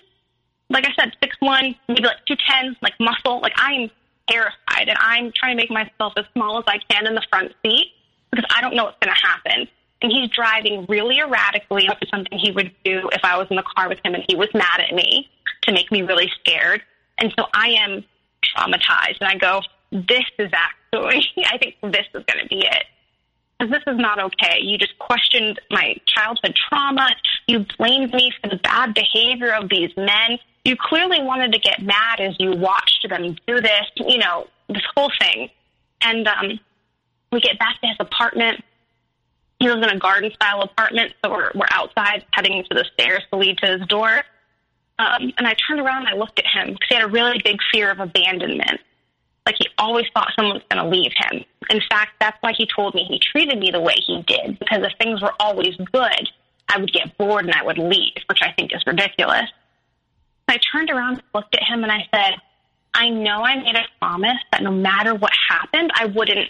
like I said, six one, maybe like 210, like muscle. Like I'm terrified and I'm trying to make myself as small as I can in the front seat because I don't know what's going to happen and he's driving really erratically, which is something he would do if I was in the car with him and he was mad at me to make me really scared. And so I am traumatized, and I go, "This is actually, I think this is going to be it." Because this is not okay. You just questioned my childhood trauma. You blamed me for the bad behavior of these men. You clearly wanted to get mad as you watched them do this, you know, this whole thing. And um, we get back to his apartment he lives in a garden style apartment, so we're, we're outside heading to the stairs to lead to his door. Um, and I turned around and I looked at him because he had a really big fear of abandonment. Like he always thought someone was going to leave him. In fact, that's why he told me he treated me the way he did because if things were always good, I would get bored and I would leave, which I think is ridiculous. I turned around looked at him and I said, I know I made a promise that no matter what happened, I wouldn't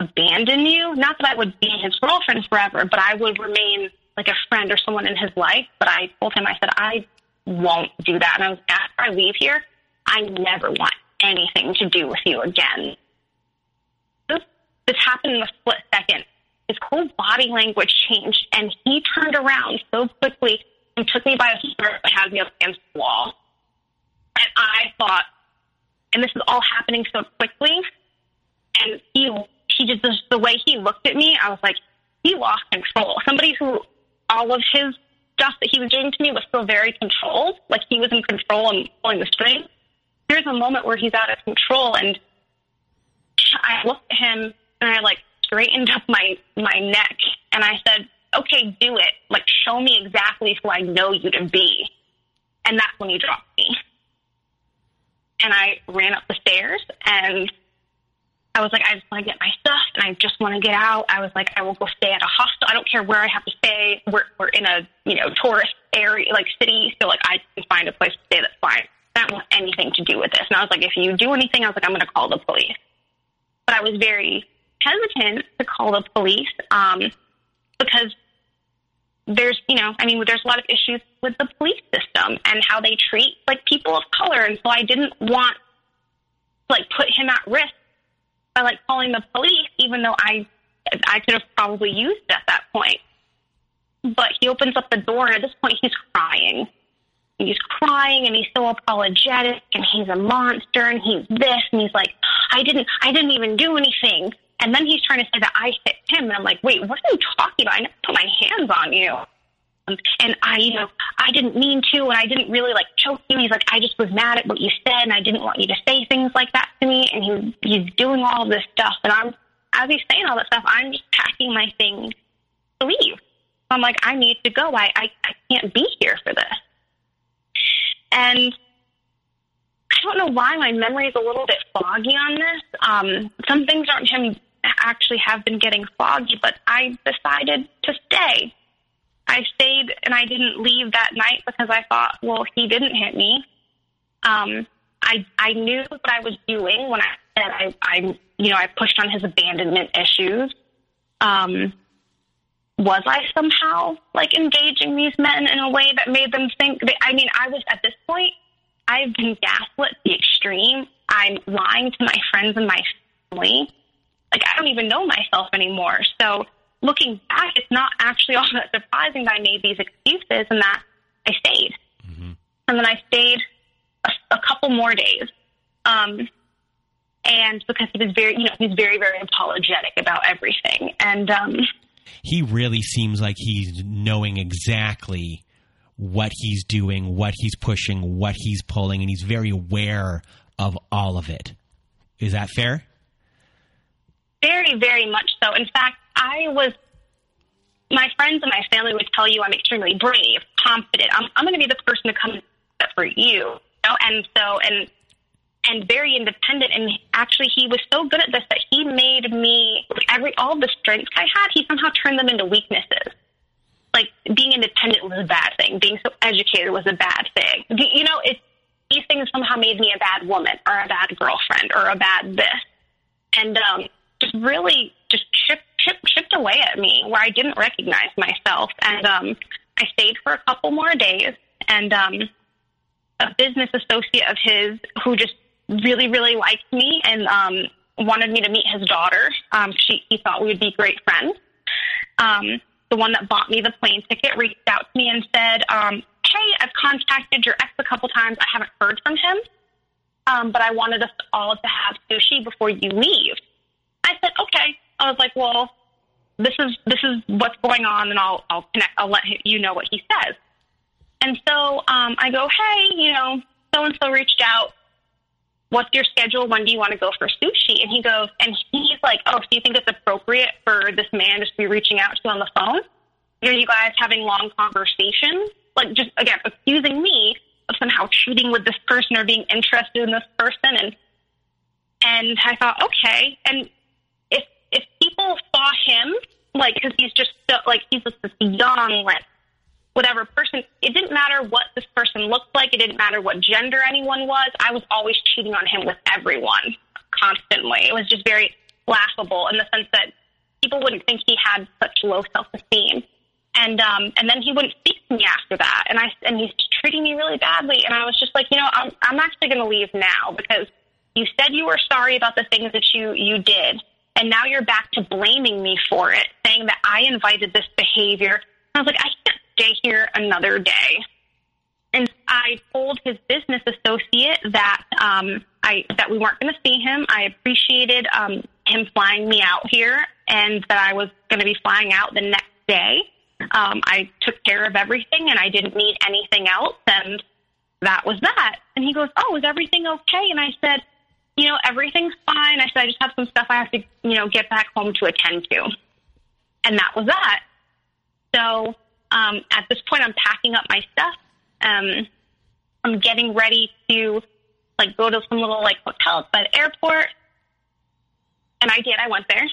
abandon you. Not that I would be his girlfriend forever, but I would remain like a friend or someone in his life. But I told him, I said, I won't do that. And I was, after I leave here, I never want anything to do with you again. This, happened in a split second. His whole body language changed, and he turned around so quickly and took me by the shirt and had me up against the wall. And I thought, and this is all happening so quickly, and he he just the, way he looked at me, I was like, he lost control. Somebody who all of his stuff that he was doing to me was still very controlled, like he was in control and pulling the string. There's a moment where he's out of control, and I looked at him and I like straightened up my my neck, and I said, "Okay, do it. Like, show me exactly who I know you to be." And that's when he dropped me. And I ran up the stairs and I was like, I just want to get my stuff and I just want to get out. I was like, I will go stay at a hostel. I don't care where I have to stay. We're, we're in a, you know, tourist area, like city. So like I can find a place to stay that's fine. I don't want anything to do with this. And I was like, if you do anything, I was like, I'm going to call the police. But I was very hesitant to call the police um, because there's, you know, I mean, there's a lot of issues with the police system and how they treat like people of color. And so I didn't want to like put him at risk by like calling the police, even though I I could have probably used at that point. But he opens up the door, and at this point, he's crying. He's crying, and he's so apologetic, and he's a monster, and he's this, and he's like, I didn't, I didn't even do anything. And then he's trying to say that I hit him, and I'm like, wait, what are you talking about? I never put my hands on you and I, you know, I didn't mean to, and I didn't really like choke you. He's like, I just was mad at what you said, and I didn't want you to say things like that to me. And he, he's doing all this stuff, and I'm, as he's saying all that stuff, I'm just packing my things to leave. I'm like, I need to go. I, I, I can't be here for this. And I don't why my memory is a little bit foggy on this. Um, some things on him actually have been getting foggy, but I decided to stay I stayed and I didn't leave that night because I thought, well, he didn't hit me. Um, I I knew what I was doing when I said I I you know I pushed on his abandonment issues. Um, was I somehow like engaging these men in a way that made them think? That, I mean, I was at this point. I've been gaslit the extreme. I'm lying to my friends and my family. Like I don't even know myself anymore. So looking back, it's not actually all that surprising that I made these excuses and that I stayed. Mm-hmm. And then I stayed a, a couple more days. Um, and because he was very, you know, he's very, very apologetic about everything. And, um, he really seems like he's knowing exactly what he's doing, what he's pushing, what he's pulling, and he's very aware of all of it. Is that fair? Very, very much so. In fact, I was, my friends and my family would tell you I'm extremely brave, confident. I'm, I'm going to be the person to come for you. you know? And so, and, and very independent. And actually, he was so good at this that he made me every all the strengths I had. He somehow turned them into weaknesses. Like being independent was a bad thing. Being so educated was a bad thing. You know, it's these things somehow made me a bad woman or a bad girlfriend or a bad this. And um, just really just chipped, chipped, chipped away at me where I didn't recognize myself. And um, I stayed for a couple more days. And um, a business associate of his who just really, really liked me and um, wanted me to meet his daughter. Um, she, he thought we would be great friends. Um, the one that bought me the plane ticket reached out to me and said, um, "Hey, I've contacted your ex a couple times. I haven't heard from him, um, but I wanted us all to have sushi before you leave." I said, "Okay." I was like, "Well, this is this is what's going on, and I'll I'll connect. I'll let you know what he says." And so um, I go, "Hey, you know, so and so reached out what's your schedule? When do you want to go for sushi? And he goes, and he's like, oh, so you think it's appropriate for this man just to be reaching out to you on the phone? Are you guys having long conversations? Like, just again, accusing me of somehow cheating with this person or being interested in this person. And, and I thought, okay. And if, if people saw him, like, cause he's just so, like, he's just this young, like, whatever person. It didn't matter what this person looked like. It didn't matter what gender anyone was. I was always cheating on him with everyone constantly. It was just very laughable in the sense that people wouldn't think he had such low self esteem. And um, and then he wouldn't speak to me after that, and I and he's treating me really badly. And I was just like, you know, I'm I'm actually going to leave now because you said you were sorry about the things that you you did, and now you're back to blaming me for it, saying that I invited this behavior. I was like, I stay here another day. And I told his business associate that um, I that we weren't going to see him. I appreciated um, him flying me out here, and that I was going to be flying out the next day. Um, I took care of everything, and I didn't need anything else, and that was that. And he goes, "Oh, is everything okay?" And I said, "You know, everything's fine." I said, "I just have some stuff I have to, you know, get back home to attend to," and that was that. So um, at this point, I'm packing up my stuff. Um, I'm getting ready to like go to some little like hotel by the airport, and I did. I went there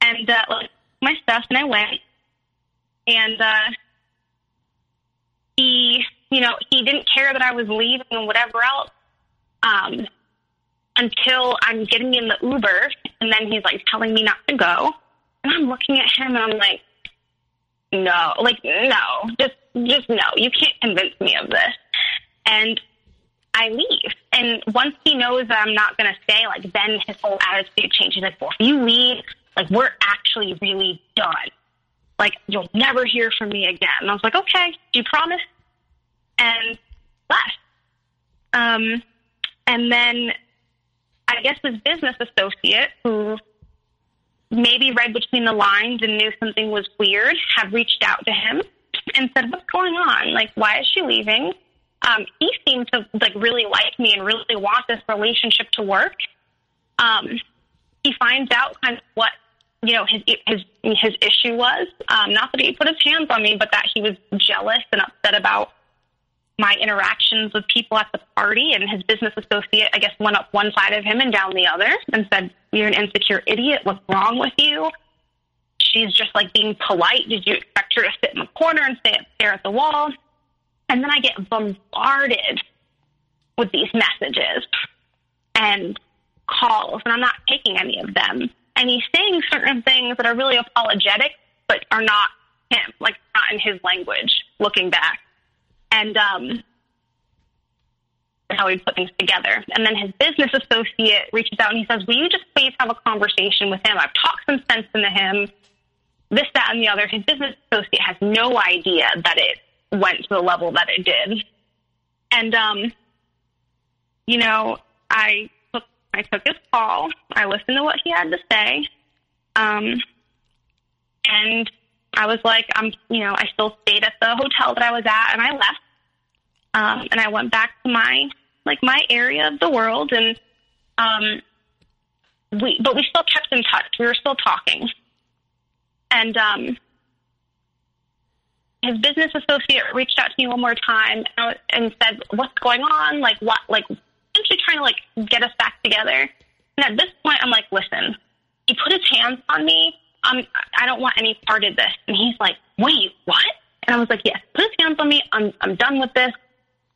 and uh, like my stuff, and I went. And uh, he, you know, he didn't care that I was leaving and whatever else. Um, until I'm getting in the Uber, and then he's like telling me not to go, and I'm looking at him, and I'm like no, like no, just just no. You can't convince me of this. And I leave. And once he knows that I'm not going to stay, like then his whole attitude changes. Like, well, if you leave, like we're actually really done. Like you'll never hear from me again. And I was like, okay, you promise? And left. Um, and then I guess his business associate, who maybe read between the lines and knew something was weird, have reached out to him and said, "What's going on? Like, why is she leaving?" Um, he seemed to like really like me and really want this relationship to work. Um, he finds out kind of what you know his his his issue was. Um, not that he put his hands on me, but that he was jealous and upset about my interactions with people at the party and his business associate, I guess, went up one side of him and down the other and said, You're an insecure idiot. What's wrong with you? She's just like being polite. Did you expect her to sit in the corner and stare at the wall? And then I get bombarded with these messages and calls, and I'm not taking any of them. And he's saying certain things that are really apologetic, but are not him, like not in his language, looking back and um, how we put things together. And then his business associate reaches out and he says, Will you just please have a conversation with him? I've talked some sense into him. this, that, and the other. His business associate has no idea that it went to the level that it did. And, um, you know, I took, I took his call. I listened to what he had to say. Um, and I was like, I'm, you know, I still stayed at the hotel that I was at and I left. Um, and I went back to my, like my area of the world and, um, we, but we still kept in touch. We were still talking. And, um, his business associate reached out to me one more time and, and said, "What's going on? Like what? Like essentially trying to like get us back together." And at this point, I'm like, "Listen, he put his hands on me. Um, I don't want any part of this." And he's like, "Wait, what?" And I was like, "Yes, put his hands on me. I'm I'm done with this.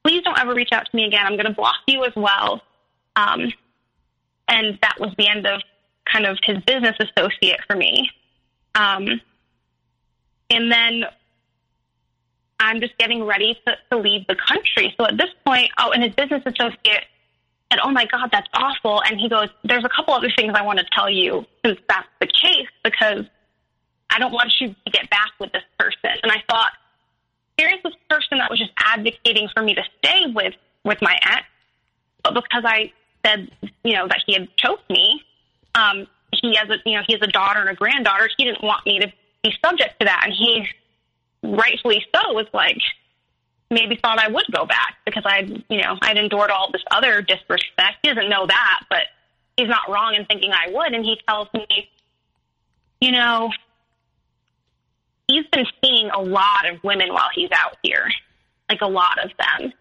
Please don't ever reach out to me again. I'm going to block you as well." Um, and that was the end of kind of his business associate for me. Um, and then I'm just getting ready to, to leave the country. So at this point, oh, and his business associate said, Oh my God, that's awful. And he goes, There's a couple other things I want to tell you since that's the case because I don't want you to get back with this person. And I thought, here's this person that was just advocating for me to stay with with my ex, but because I said, you know, that he had choked me, um, he has a you know, he has a daughter and a granddaughter, he didn't want me to be subject to that and he rightfully so, was like maybe thought I would go back because I'd, you know, I'd endured all this other disrespect. He doesn't know that, but he's not wrong in thinking I would. And he tells me, you know, he's been seeing a lot of women while he's out here, like a lot of them.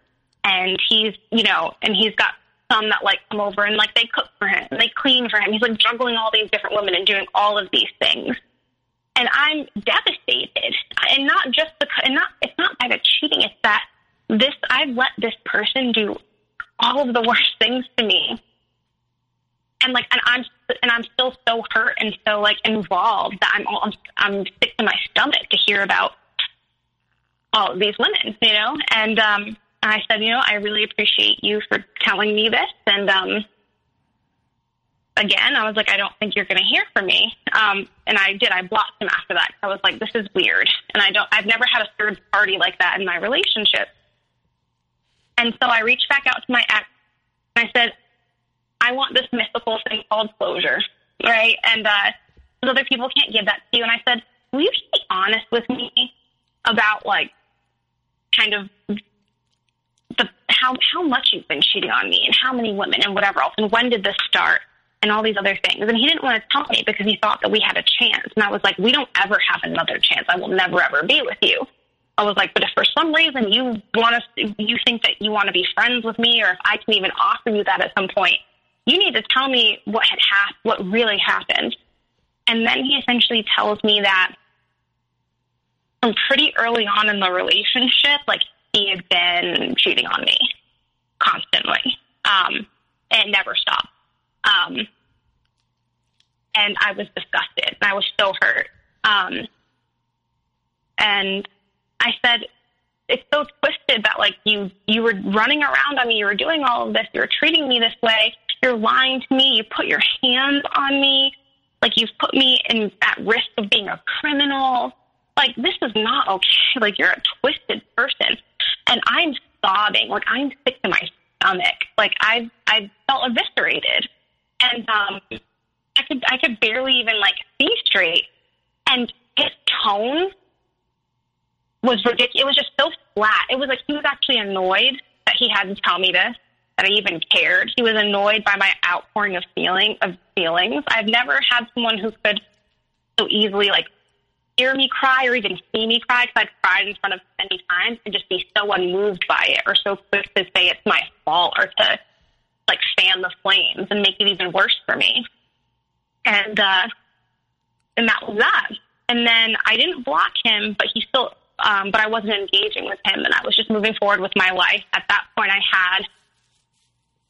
And he's, you know, and he's got some that like come over and like they cook for him they clean for him. He's like juggling all these different women and doing all of these things and I'm devastated. And not just because, and not it's not by the cheating. It's that this I've let this person do all of the worst things to me, and like, and I'm and I'm still so hurt and so like involved that I'm all, I'm, sick to my stomach to hear about all of these women, you know. And um, I said, you know, I really appreciate you for telling me this, and um, again, I was like, I don't think you're going to hear from me. Um, and I did. I blocked him after that. I was like, this is weird. And I don't, I've never had a third party like that in my relationship. And so I reached back out to my ex and I said, I want this mythical thing called closure. Right. And, uh, other people can't give that to you. And I said, will you just be honest with me about like kind of the, how, how much you've been cheating on me and how many women and whatever else. And when did this start? and all these other things. And he didn't want to tell me because he thought that we had a chance. And I was like, we don't ever have another chance. I will never ever be with you. I was like, but if for some reason you want us, you think that you want to be friends with me, or if I can even offer you that at some point, you need to tell me what had happened, what really happened. And then he essentially tells me that from pretty early on in the relationship, like he had been cheating on me constantly, um, and never stopped. Um, and I was disgusted and I was so hurt. Um, and I said, it's so twisted that like you, you were running around on me. You were doing all of this. You were treating me this way. You're lying to me. You put your hands on me. Like you've put me in at risk of being a criminal. Like this is not okay. Like you're a twisted person. And I'm sobbing. Like I'm sick to my stomach. Like I, I felt eviscerated and um, I could I could barely even like see straight, and his tone was ridiculous. It was just so flat. It was like he was actually annoyed that he had to tell me this, that I even cared. He was annoyed by my outpouring of feeling of feelings. I've never had someone who could so easily like hear me cry or even see me cry because I've cried in front of many times and just be so unmoved by it or so quick to say it's my fault or to like fan the flames and make it even worse for me. And uh, and that was that. And then I didn't block him, but he still, um, but I wasn't engaging with him, and I was just moving forward with my life. At that point, I had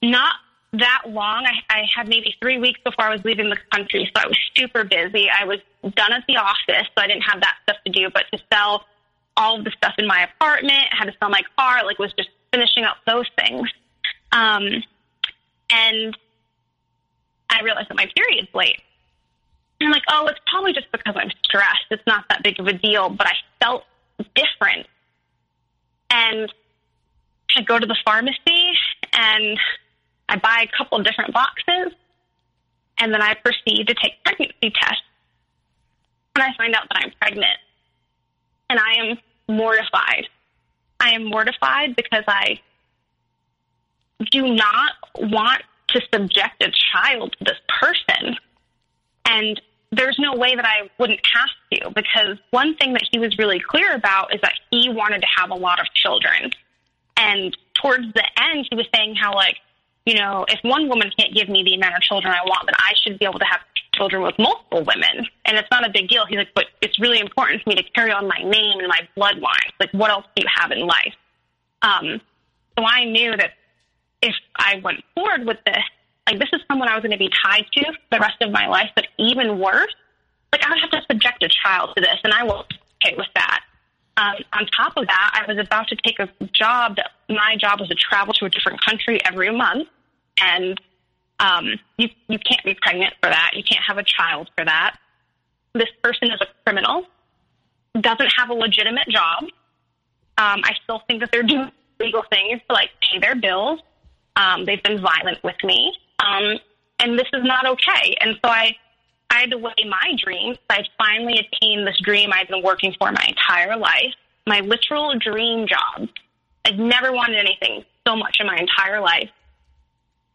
not that long. I, I had maybe three weeks before I was leaving the country, so I was super busy. I was done at the office, so I didn't have that stuff to do. But to sell all of the stuff in my apartment, had to sell my car, like was just finishing up those things. Um, and I realized that my period's late. And I'm like, oh, it's probably just because I'm stressed. It's not that big of a deal, but I felt different. And I go to the pharmacy and I buy a couple different boxes and then I proceed to take pregnancy tests. And I find out that I'm pregnant. And I am mortified. I am mortified because I do not want to subject a child to this person. And there's no way that I wouldn't have to because one thing that he was really clear about is that he wanted to have a lot of children. And towards the end, he was saying how, like, you know, if one woman can't give me the amount of children I want, then I should be able to have children with multiple women. And it's not a big deal. He's like, but it's really important for me to carry on my name and my bloodline. Like, what else do you have in life? Um, so I knew that if I went forward with this, like this is someone I was going to be tied to the rest of my life, but even worse, like I would have to subject a child to this, and I was okay with that. Um, on top of that, I was about to take a job that my job was to travel to a different country every month, and um, you you can't be pregnant for that. You can't have a child for that. This person is a criminal, doesn't have a legitimate job. Um, I still think that they're doing legal things to like pay their bills. Um, they've been violent with me, um, and this is not okay. And so I, Had to my dreams. I finally attained this dream I've been working for my entire life, my literal dream job. I've never wanted anything so much in my entire life.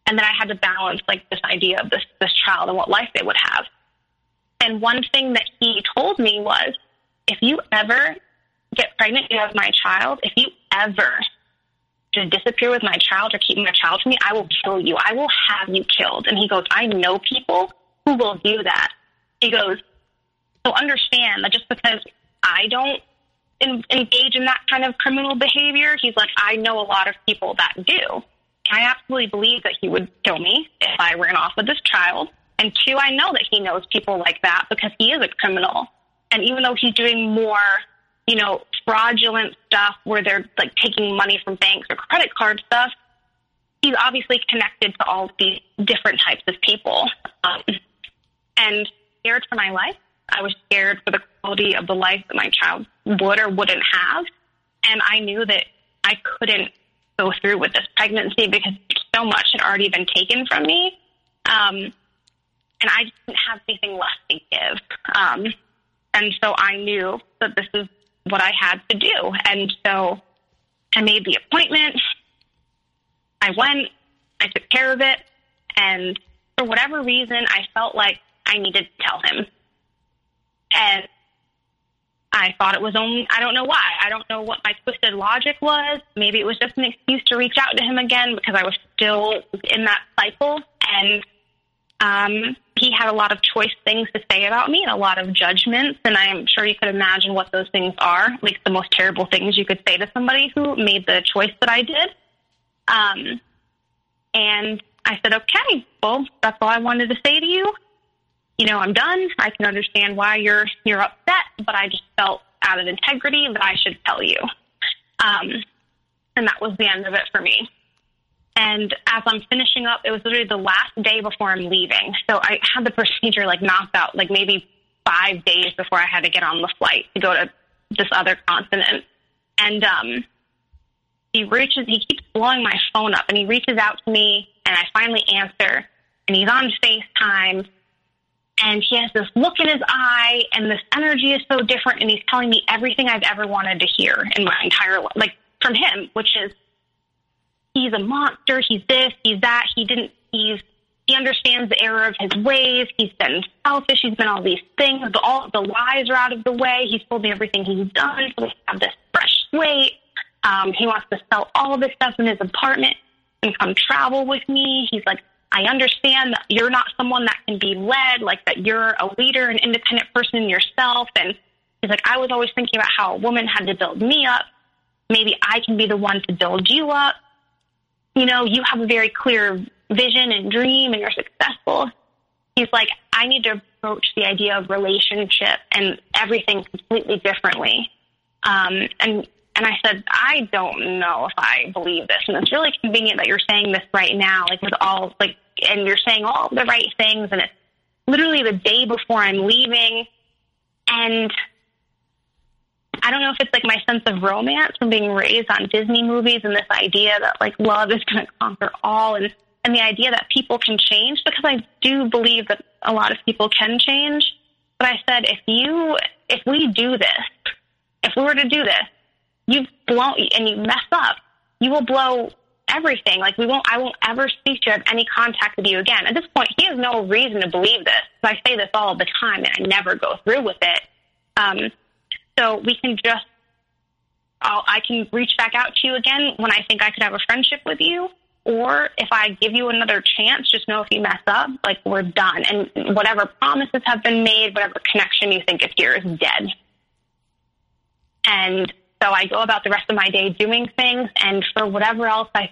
And then I had to balance like this idea of this this child and what life they would have. And one thing that he told me was, if you ever get pregnant, you have my child. If you ever to disappear with my child or keep my child from me, I will kill you. I will have you killed. And he goes, I know people who will do that. He goes, so understand that just because I don't in, engage in that kind of criminal behavior, he's like, I know a lot of people that do. I absolutely believe that he would kill me if I ran off with this child. And two, I know that he knows people like that because he is a criminal. And even though he's doing more you know, fraudulent stuff where they're like taking money from banks or credit card stuff, he's obviously connected to all these different types of people. Um, and scared for my life. I was scared for the quality of the life that my child would or wouldn't have. And I knew that I couldn't go through with this pregnancy because so much had already been taken from me. Um, and I didn't have anything left to give. Um, and so I knew that this is what I had to do. And so I made the appointment. I went, I took care of it. And for whatever reason, I felt like I needed to tell him. And I thought it was only, I don't know why. I don't know what my twisted logic was. Maybe it was just an excuse to reach out to him again because I was still in that cycle. And um, he had a lot of choice things to say about me and a lot of judgments. And I'm sure you could imagine what those things are, like the most terrible things you could say to somebody who made the choice that I did. Um, and I said, okay, well, that's all I wanted to say to you. You know, I'm done. I can understand why you're you're upset, but I just felt out of integrity that I should tell you. Um, and that was the end of it for me. And as I'm finishing up, it was literally the last day before I'm leaving. So I had the procedure like knocked out, like maybe five days before I had to get on the flight to go to this other continent. And um, he reaches, he keeps blowing my phone up, and he reaches out to me, and I finally answer, and he's on FaceTime, and he has this look in his eye, and this energy is so different, and he's telling me everything I've ever wanted to hear in my entire life, like from him, which is he's a monster, he's this, he's that. He didn't, he's, he understands the error of his ways. He's been selfish. He's been all these things, but all the lies are out of the way. He's told me everything he's done. So we have this fresh slate. Um, he wants to sell all of this stuff in his apartment and come travel with me. He's like, I understand that you're not someone that can be led, like that you're a leader, an independent person yourself. And he's like, I was always thinking about how a woman had to build me up. Maybe I can be the one to build you up you know, you have a very clear vision and dream and you're successful. He's like, I need to approach the idea of relationship and everything completely differently. Um, and and I said, I don't know if I believe this. And it's really convenient that you're saying this right now, like with all like, and you're saying all the right things, and it's literally the day before I'm leaving. And I don't know if it's like my sense of romance from being raised on Disney movies and this idea that like love is going to conquer all and, and the idea that people can change because I do believe that a lot of people can change. But I said, if you, if we do this, if we were to do this, you've blown and you mess up, you will blow everything. Like we won't, I won't ever speak to you, have any contact with you again. At this point, he has no reason to believe this. So I say this all the time and I never go through with it. Um, so we can just, I'll, I can reach back out to you again when I think I could have a friendship with you. Or if I give you another chance, just know if you mess up, like we're done. And whatever promises have been made, whatever connection you think is here is dead. And so I go about the rest of my day doing things, and for whatever else I,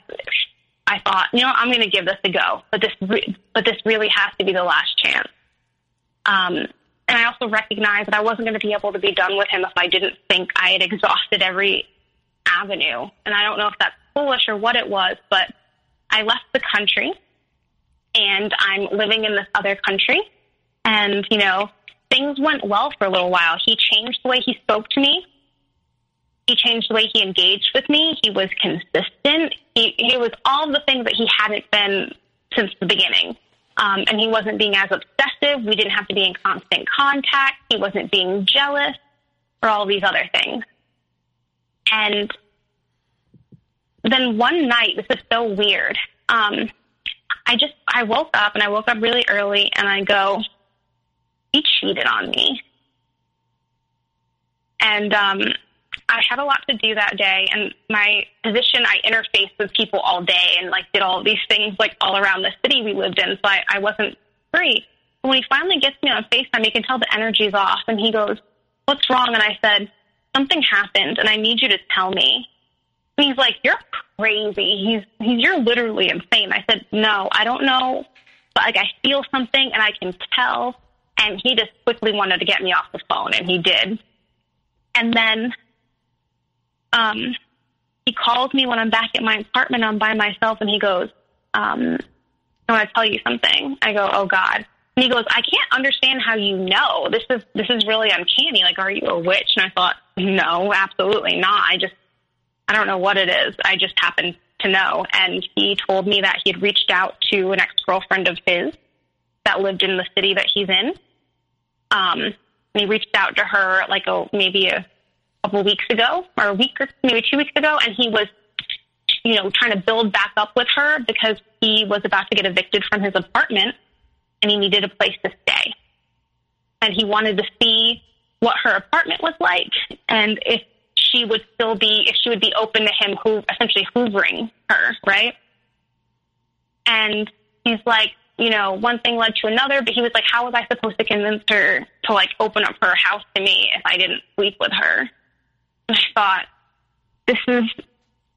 I thought, you know, I'm going to give this a go, but this, re- but this really has to be the last chance. Um, and I also recognized that I wasn't going to be able to be done with him if I didn't think I had exhausted every avenue. And I don't know if that's foolish or what it was, but I left the country and I'm living in this other country. And, you know, things went well for a little while. He changed the way he spoke to me. He changed the way he engaged with me. He was consistent. He, he was all the things that he hadn't been since the beginning. Um, and he wasn't being as obsessive. We didn't have to be in constant contact. He wasn't being jealous or all these other things. And then one night, this is so weird. Um, I just, I woke up and I woke up really early and I go, he cheated on me. And, um, I had a lot to do that day, and my position, I interfaced with people all day and like did all these things like all around the city we lived in. So I, I wasn't free. But when he finally gets me on FaceTime, you can tell the energy's off, and he goes, "What's wrong?" And I said, "Something happened, and I need you to tell me." And he's like, "You're crazy. He's he's you're literally insane." I said, "No, I don't know, but like I feel something, and I can tell." And he just quickly wanted to get me off the phone, and he did. And then um, he calls me when I'm back at my apartment. I'm by myself, and he goes, um, "I want to tell you something." I go, "Oh God." And he goes, "I can't understand how you know. This is this is really uncanny. Like, are you a witch?" And I thought, "No, absolutely not. I just I don't know what it is. I just happen to know." And he told me that he had reached out to an ex girlfriend of his that lived in the city that he's in. Um, and he reached out to her like a maybe a couple weeks ago, or a week or maybe two weeks ago, and he was, you know, trying to build back up with her because he was about to get evicted from his apartment and he needed a place to stay. And he wanted to see what her apartment was like and if she would still be, if she would be open to him who essentially hoovering her, right? And he's like, you know, one thing led to another, but he was like, how was I supposed to convince her to like open up her house to me if I didn't sleep with her? I thought, this is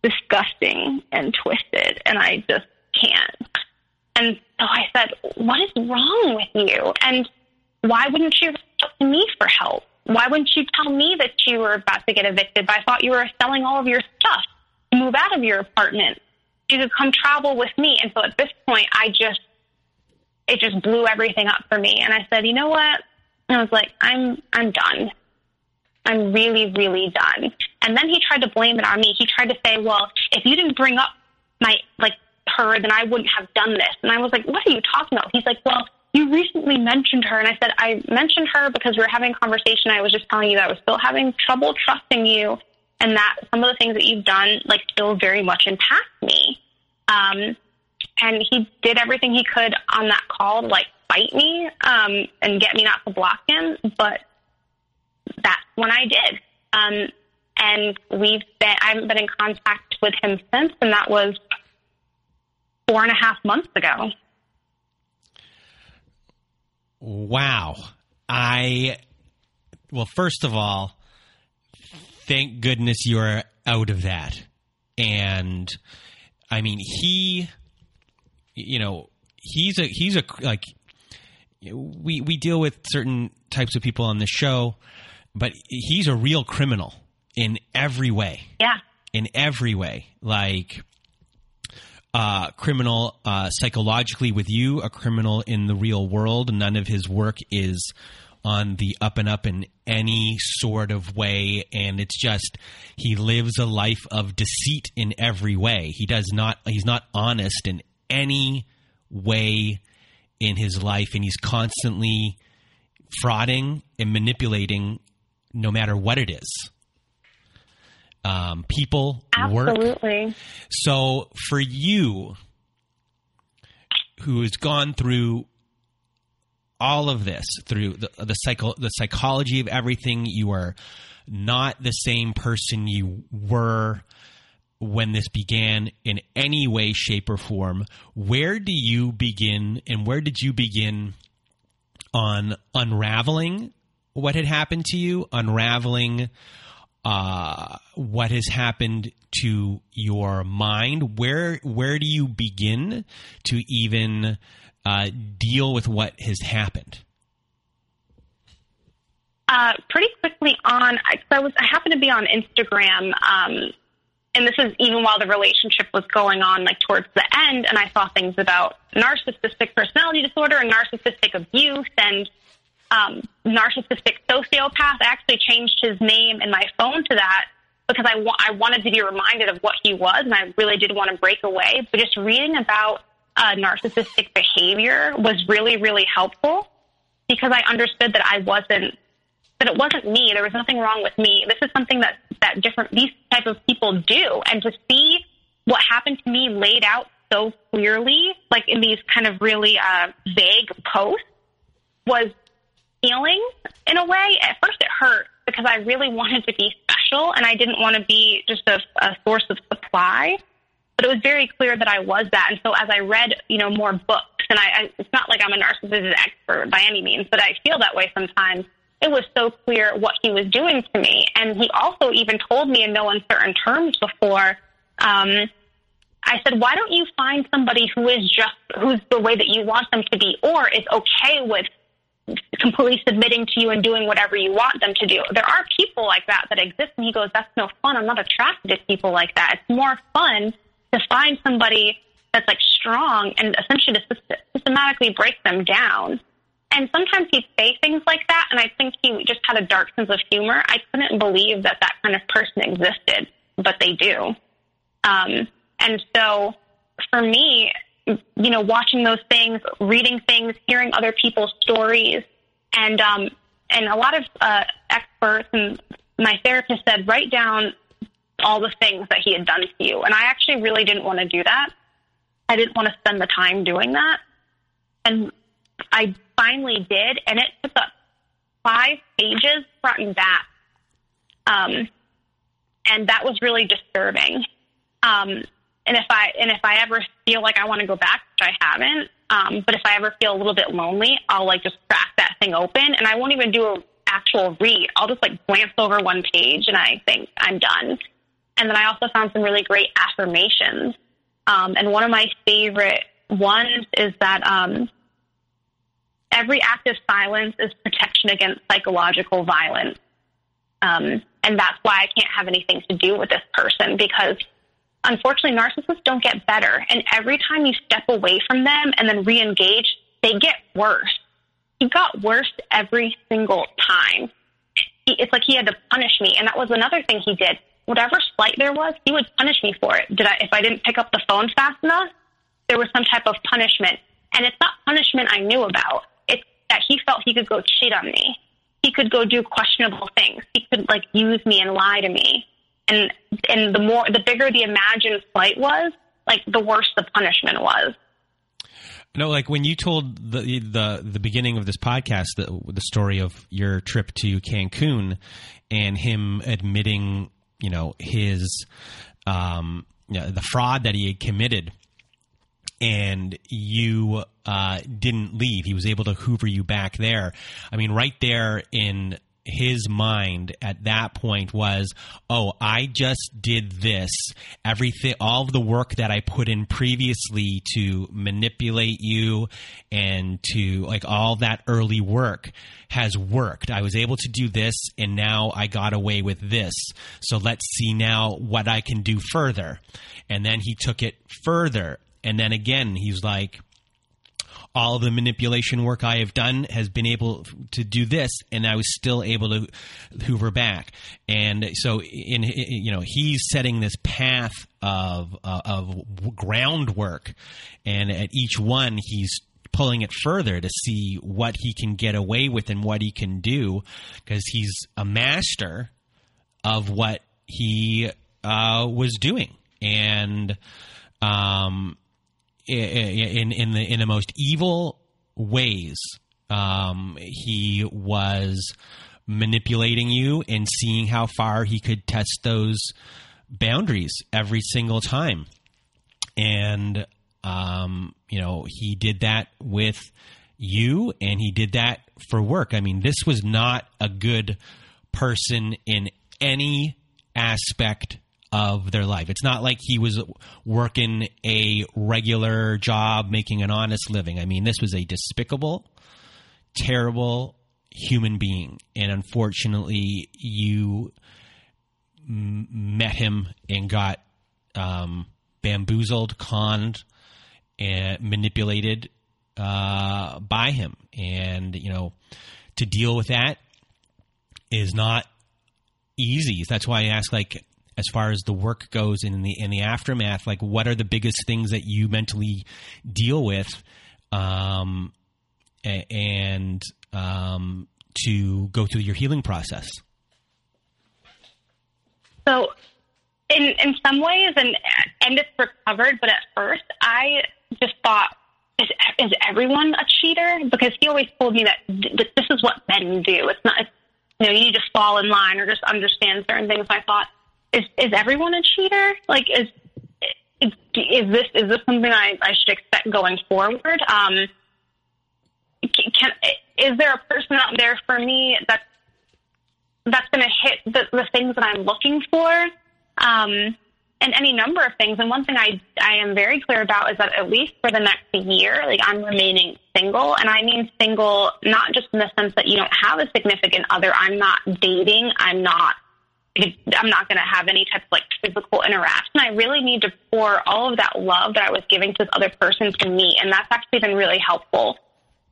disgusting and twisted, and I just can't. And so I said, what is wrong with you? And why wouldn't you reach out to me for help? Why wouldn't you tell me that you were about to get evicted? But I thought you were selling all of your stuff move out of your apartment. You could come travel with me. And so at this point, I just, it just blew everything up for me. And I said, you know what? And I was like, I'm, I'm done. I'm really, really done. And then he tried to blame it on me. He tried to say, well, if you didn't bring up my, like, her, then I wouldn't have done this. And I was like, what are you talking about? He's like, well, you recently mentioned her. And I said, I mentioned her because we were having a conversation. I was just telling you that I was still having trouble trusting you and that some of the things that you've done, like, still very much impact me. Um, and he did everything he could on that call to, like, fight me um, and get me not to block him. But that's when I did. Um, and we've been, I haven't been in contact with him since, and that was four and a half months ago. Wow. I, well, first of all, thank goodness you're out of that. And I mean, he, you know, he's a, he's a, like, we, we deal with certain types of people on the show but he's a real criminal in every way. Yeah. In every way. Like, uh, criminal uh, psychologically with you, a criminal in the real world. None of his work is on the up and up in any sort of way. And it's just, he lives a life of deceit in every way. He does not, he's not honest in any way in his life. And he's constantly frauding and manipulating no matter what it is. Um, people, Absolutely. work. So for you, who has gone through all of this through the the, psycho, the psychology of everything, you are not the same person you were when this began in any way, shape, or form. Where do you begin, and where did you begin on unraveling what had happened to you, unraveling uh, what has happened to your mind? Where where do you begin to even uh, deal with what has happened? Uh, pretty quickly on, I, I was I happened to be on Instagram, um, and this is even while the relationship was going on, like towards the end, and I saw things about narcissistic personality disorder and narcissistic abuse and um, narcissistic sociopath. I actually changed his name in my phone to that because I, wa- I wanted to be reminded of what he was, and I really did want to break away. But just reading about uh, narcissistic behavior was really, really helpful because I understood that I wasn't that it wasn't me. There was nothing wrong with me. This is something that that different these type of people do, and to see what happened to me laid out so clearly, like in these kind of really uh, vague posts, was healing in a way. At first, it hurt because I really wanted to be special, and I didn't want to be just a, a source of supply. But it was very clear that I was that, and so as I read, you know, more books, and I, I it's not like I'm a narcissist expert by any means, but I feel that way sometimes it was so clear what he was doing to me. And he also even told me in no uncertain terms before, um, I said, why don't you find somebody who is just, who's the way that you want them to be, or is okay with completely submitting to you and doing whatever you want them to do. There are people like that that exist. And he goes, that's no fun. I'm not attracted to people like that. It's more fun to find somebody that's like strong and essentially to systematically break them down. And sometimes he'd say things like that, and I think he just had a dark sense of humor. I couldn't believe that that kind of person existed, but they do. Um, and so for me, you know, watching those things, reading things, hearing other people's stories, and um, and a lot of uh, experts and my therapist said, write down all the things that he had done to you. And I actually really didn't want to do that. I didn't want to spend the time doing that. And I finally did, and it took up five pages front and back. Um, and that was really disturbing. Um, and if I and if I ever feel like I want to go back, which I haven't, um, but if I ever feel a little bit lonely, I'll like just crack that thing open, and I won't even do an actual read. I'll just like glance over one page, and I think I'm done. And then I also found some really great affirmations. Um, and one of my favorite ones is that um, every act of silence is protection against psychological violence. Um, and that's why I can't have anything to do with this person because unfortunately narcissists don't get better. And every time you step away from them and then re engage, they get worse. He got worse every single time. It's like he had to punish me. And that was another thing he did. Whatever slight there was, he would punish me for it. Did I, if I didn't pick up the phone fast enough, there was some type of punishment. And it's not punishment I knew about It's that he felt he could go cheat on me. He could go do questionable things. He could like use me and lie to me. And and the more the bigger the imagined flight was, like the worse the punishment was. No, like when you told the the the beginning of this podcast the the story of your trip to Cancun and him admitting, you know, his um you know, the fraud that he had committed and you uh, didn't leave. He was able to hoover you back there. I mean, right there in his mind at that point was, oh, I just did this. Everything, all of the work that I put in previously to manipulate you and to like all that early work has worked. I was able to do this and now I got away with this. So let's see now what I can do further. And then he took it further And then again, he's like, all of the manipulation work I have done has been able to do this, and I was still able to hoover back. And so, in you know, he's setting this path of uh, of groundwork, and at each one, he's pulling it further to see what he can get away with and what he can do, because he's a master of what he uh, was doing, and um in in the in the most evil ways. Um, he was manipulating you and seeing how far he could test those boundaries every single time. And um, you know, he did that with you and he did that for work. I mean, this was not a good person in any aspect of their life. It's not like he was working a regular job making an honest living. I mean, this was a despicable, terrible human being. And unfortunately, you m- met him and got um, bamboozled, conned, and manipulated uh, by him. And, you know, to deal with that is not easy. That's why I ask, like, as far as the work goes in the in the aftermath like what are the biggest things that you mentally deal with um, and um, to go through your healing process? So in in some ways and and it's recovered but at first i just thought is, is everyone a cheater? Because he always told me that th- this is what men do. It's not it's, you know you to fall in line or just understand certain things. I thought is is everyone a cheater? Like, is is, is this is this something I, I should expect going forward? Um, can is there a person out there for me that that's going to hit the, the things that I'm looking for? Um, and any number of things. And one thing I I am very clear about is that at least for the next year, like I'm remaining single, and I mean single not just in the sense that you don't have a significant other. I'm not dating. I'm not I'm not going to have any type of like physical interaction. I really need to pour all of that love that I was giving to this other person to me, and that's actually been really helpful.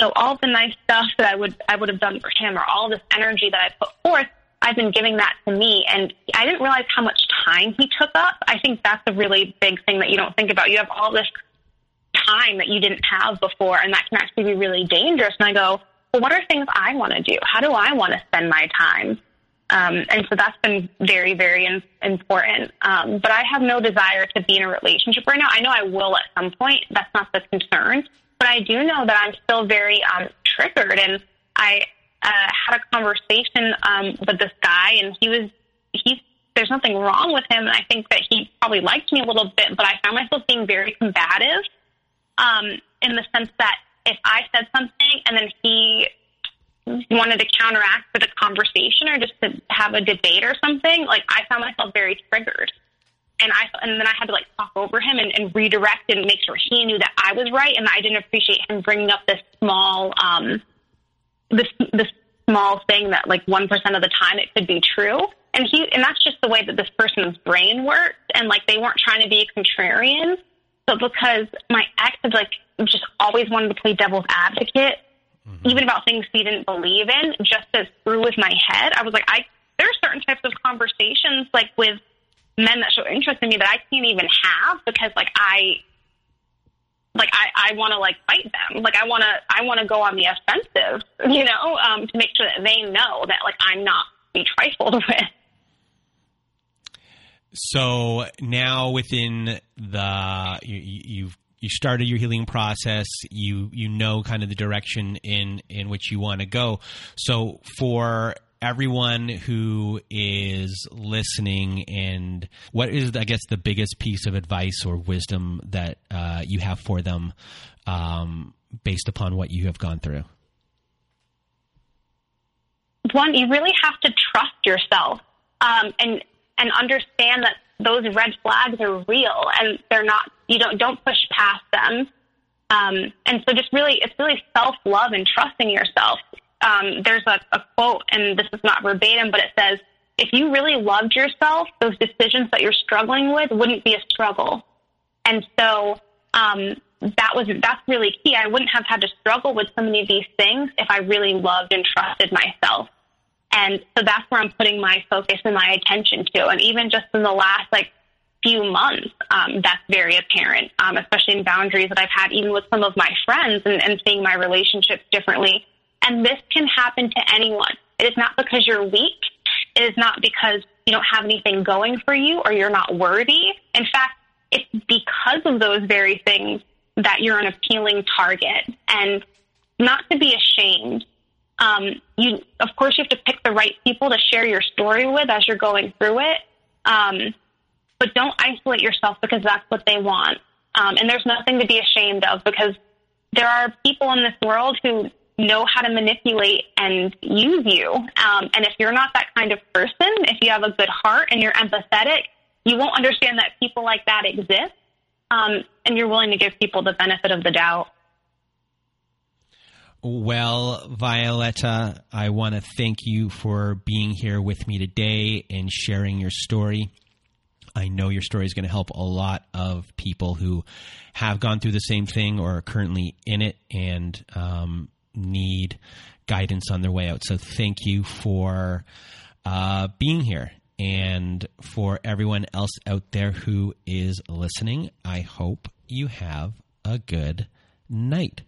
So all the nice stuff that I would I would have done for him, or all this energy that I put forth, I've been giving that to me, and I didn't realize how much time he took up. I think that's a really big thing that you don't think about. You have all this time that you didn't have before, and that can actually be really dangerous. And I go, well, what are things I want to do? How do I want to spend my time? Um, and so that's been very, very in, important. Um, but I have no desire to be in a relationship right now. I know I will at some point. That's not the concern. But I do know that I'm still very um, triggered. And I uh, had a conversation um, with this guy, and he was, he's, there's nothing wrong with him. And I think that he probably liked me a little bit, but I found myself being very combative um, in the sense that if I said something and then he wanted to counteract with a conversation or just to have a debate or something, like I found myself very triggered. And I and then I had to like talk over him and, and redirect and make sure he knew that I was right and I didn't appreciate him bringing up this small um this this small thing that like one percent of the time it could be true. And he and that's just the way that this person's brain works and like they weren't trying to be a contrarian. But because my ex had like just always wanted to play devil's advocate mm-hmm. even about things he didn't believe in, just as through with my head. I was like, I there are certain types of conversations like with men that show interest in me that I can't even have because like I like I, I want to like fight them. Like I want to I want to go on the offensive, you know, um, to make sure that they know that like I'm not be trifled with. So now within the you, you've you started your healing process you you know kind of the direction in in which you want to go. So for everyone who is listening and what is i guess the biggest piece of advice or wisdom that uh, you have for them um, based upon what you have gone through? One you really have to trust yourself um, and and understand that those red flags are real and they're not you don't don't push past them um, and so just really it's really self love and trusting yourself um, there's a, a quote and this is not verbatim but it says if you really loved yourself those decisions that you're struggling with wouldn't be a struggle and so um, that was that's really key. I wouldn't have had to struggle with so many of these things if I really loved and trusted myself. And so that's where I'm putting my focus and my attention to. And even just in the last like few months, um, that's very apparent, um, especially in boundaries that I've had even with some of my friends and, and seeing my relationships differently. And this can happen to anyone. It is not because you're weak. It is not because you don't have anything going for you or you're not worthy. In fact, it's because of those very things that you're an appealing target and not to be ashamed. Um, you, of course, you have to pick the right people to share your story with as you're going through it. Um, but don't isolate yourself because that's what they want. Um, and there's nothing to be ashamed of because there are people in this world who know how to manipulate and use you. Um, and if you're not that kind of person, if you have a good heart and you're empathetic, you won't understand that people like that exist. Um, and you're willing to give people the benefit of the doubt. Well, Violetta, I want to thank you for being here with me today and sharing your story. I know your story is going to help a lot of people who have gone through the same thing or are currently in it and um, need guidance on their way out. So thank you for uh, being here. And for everyone else out there who is listening, I hope you have a good night.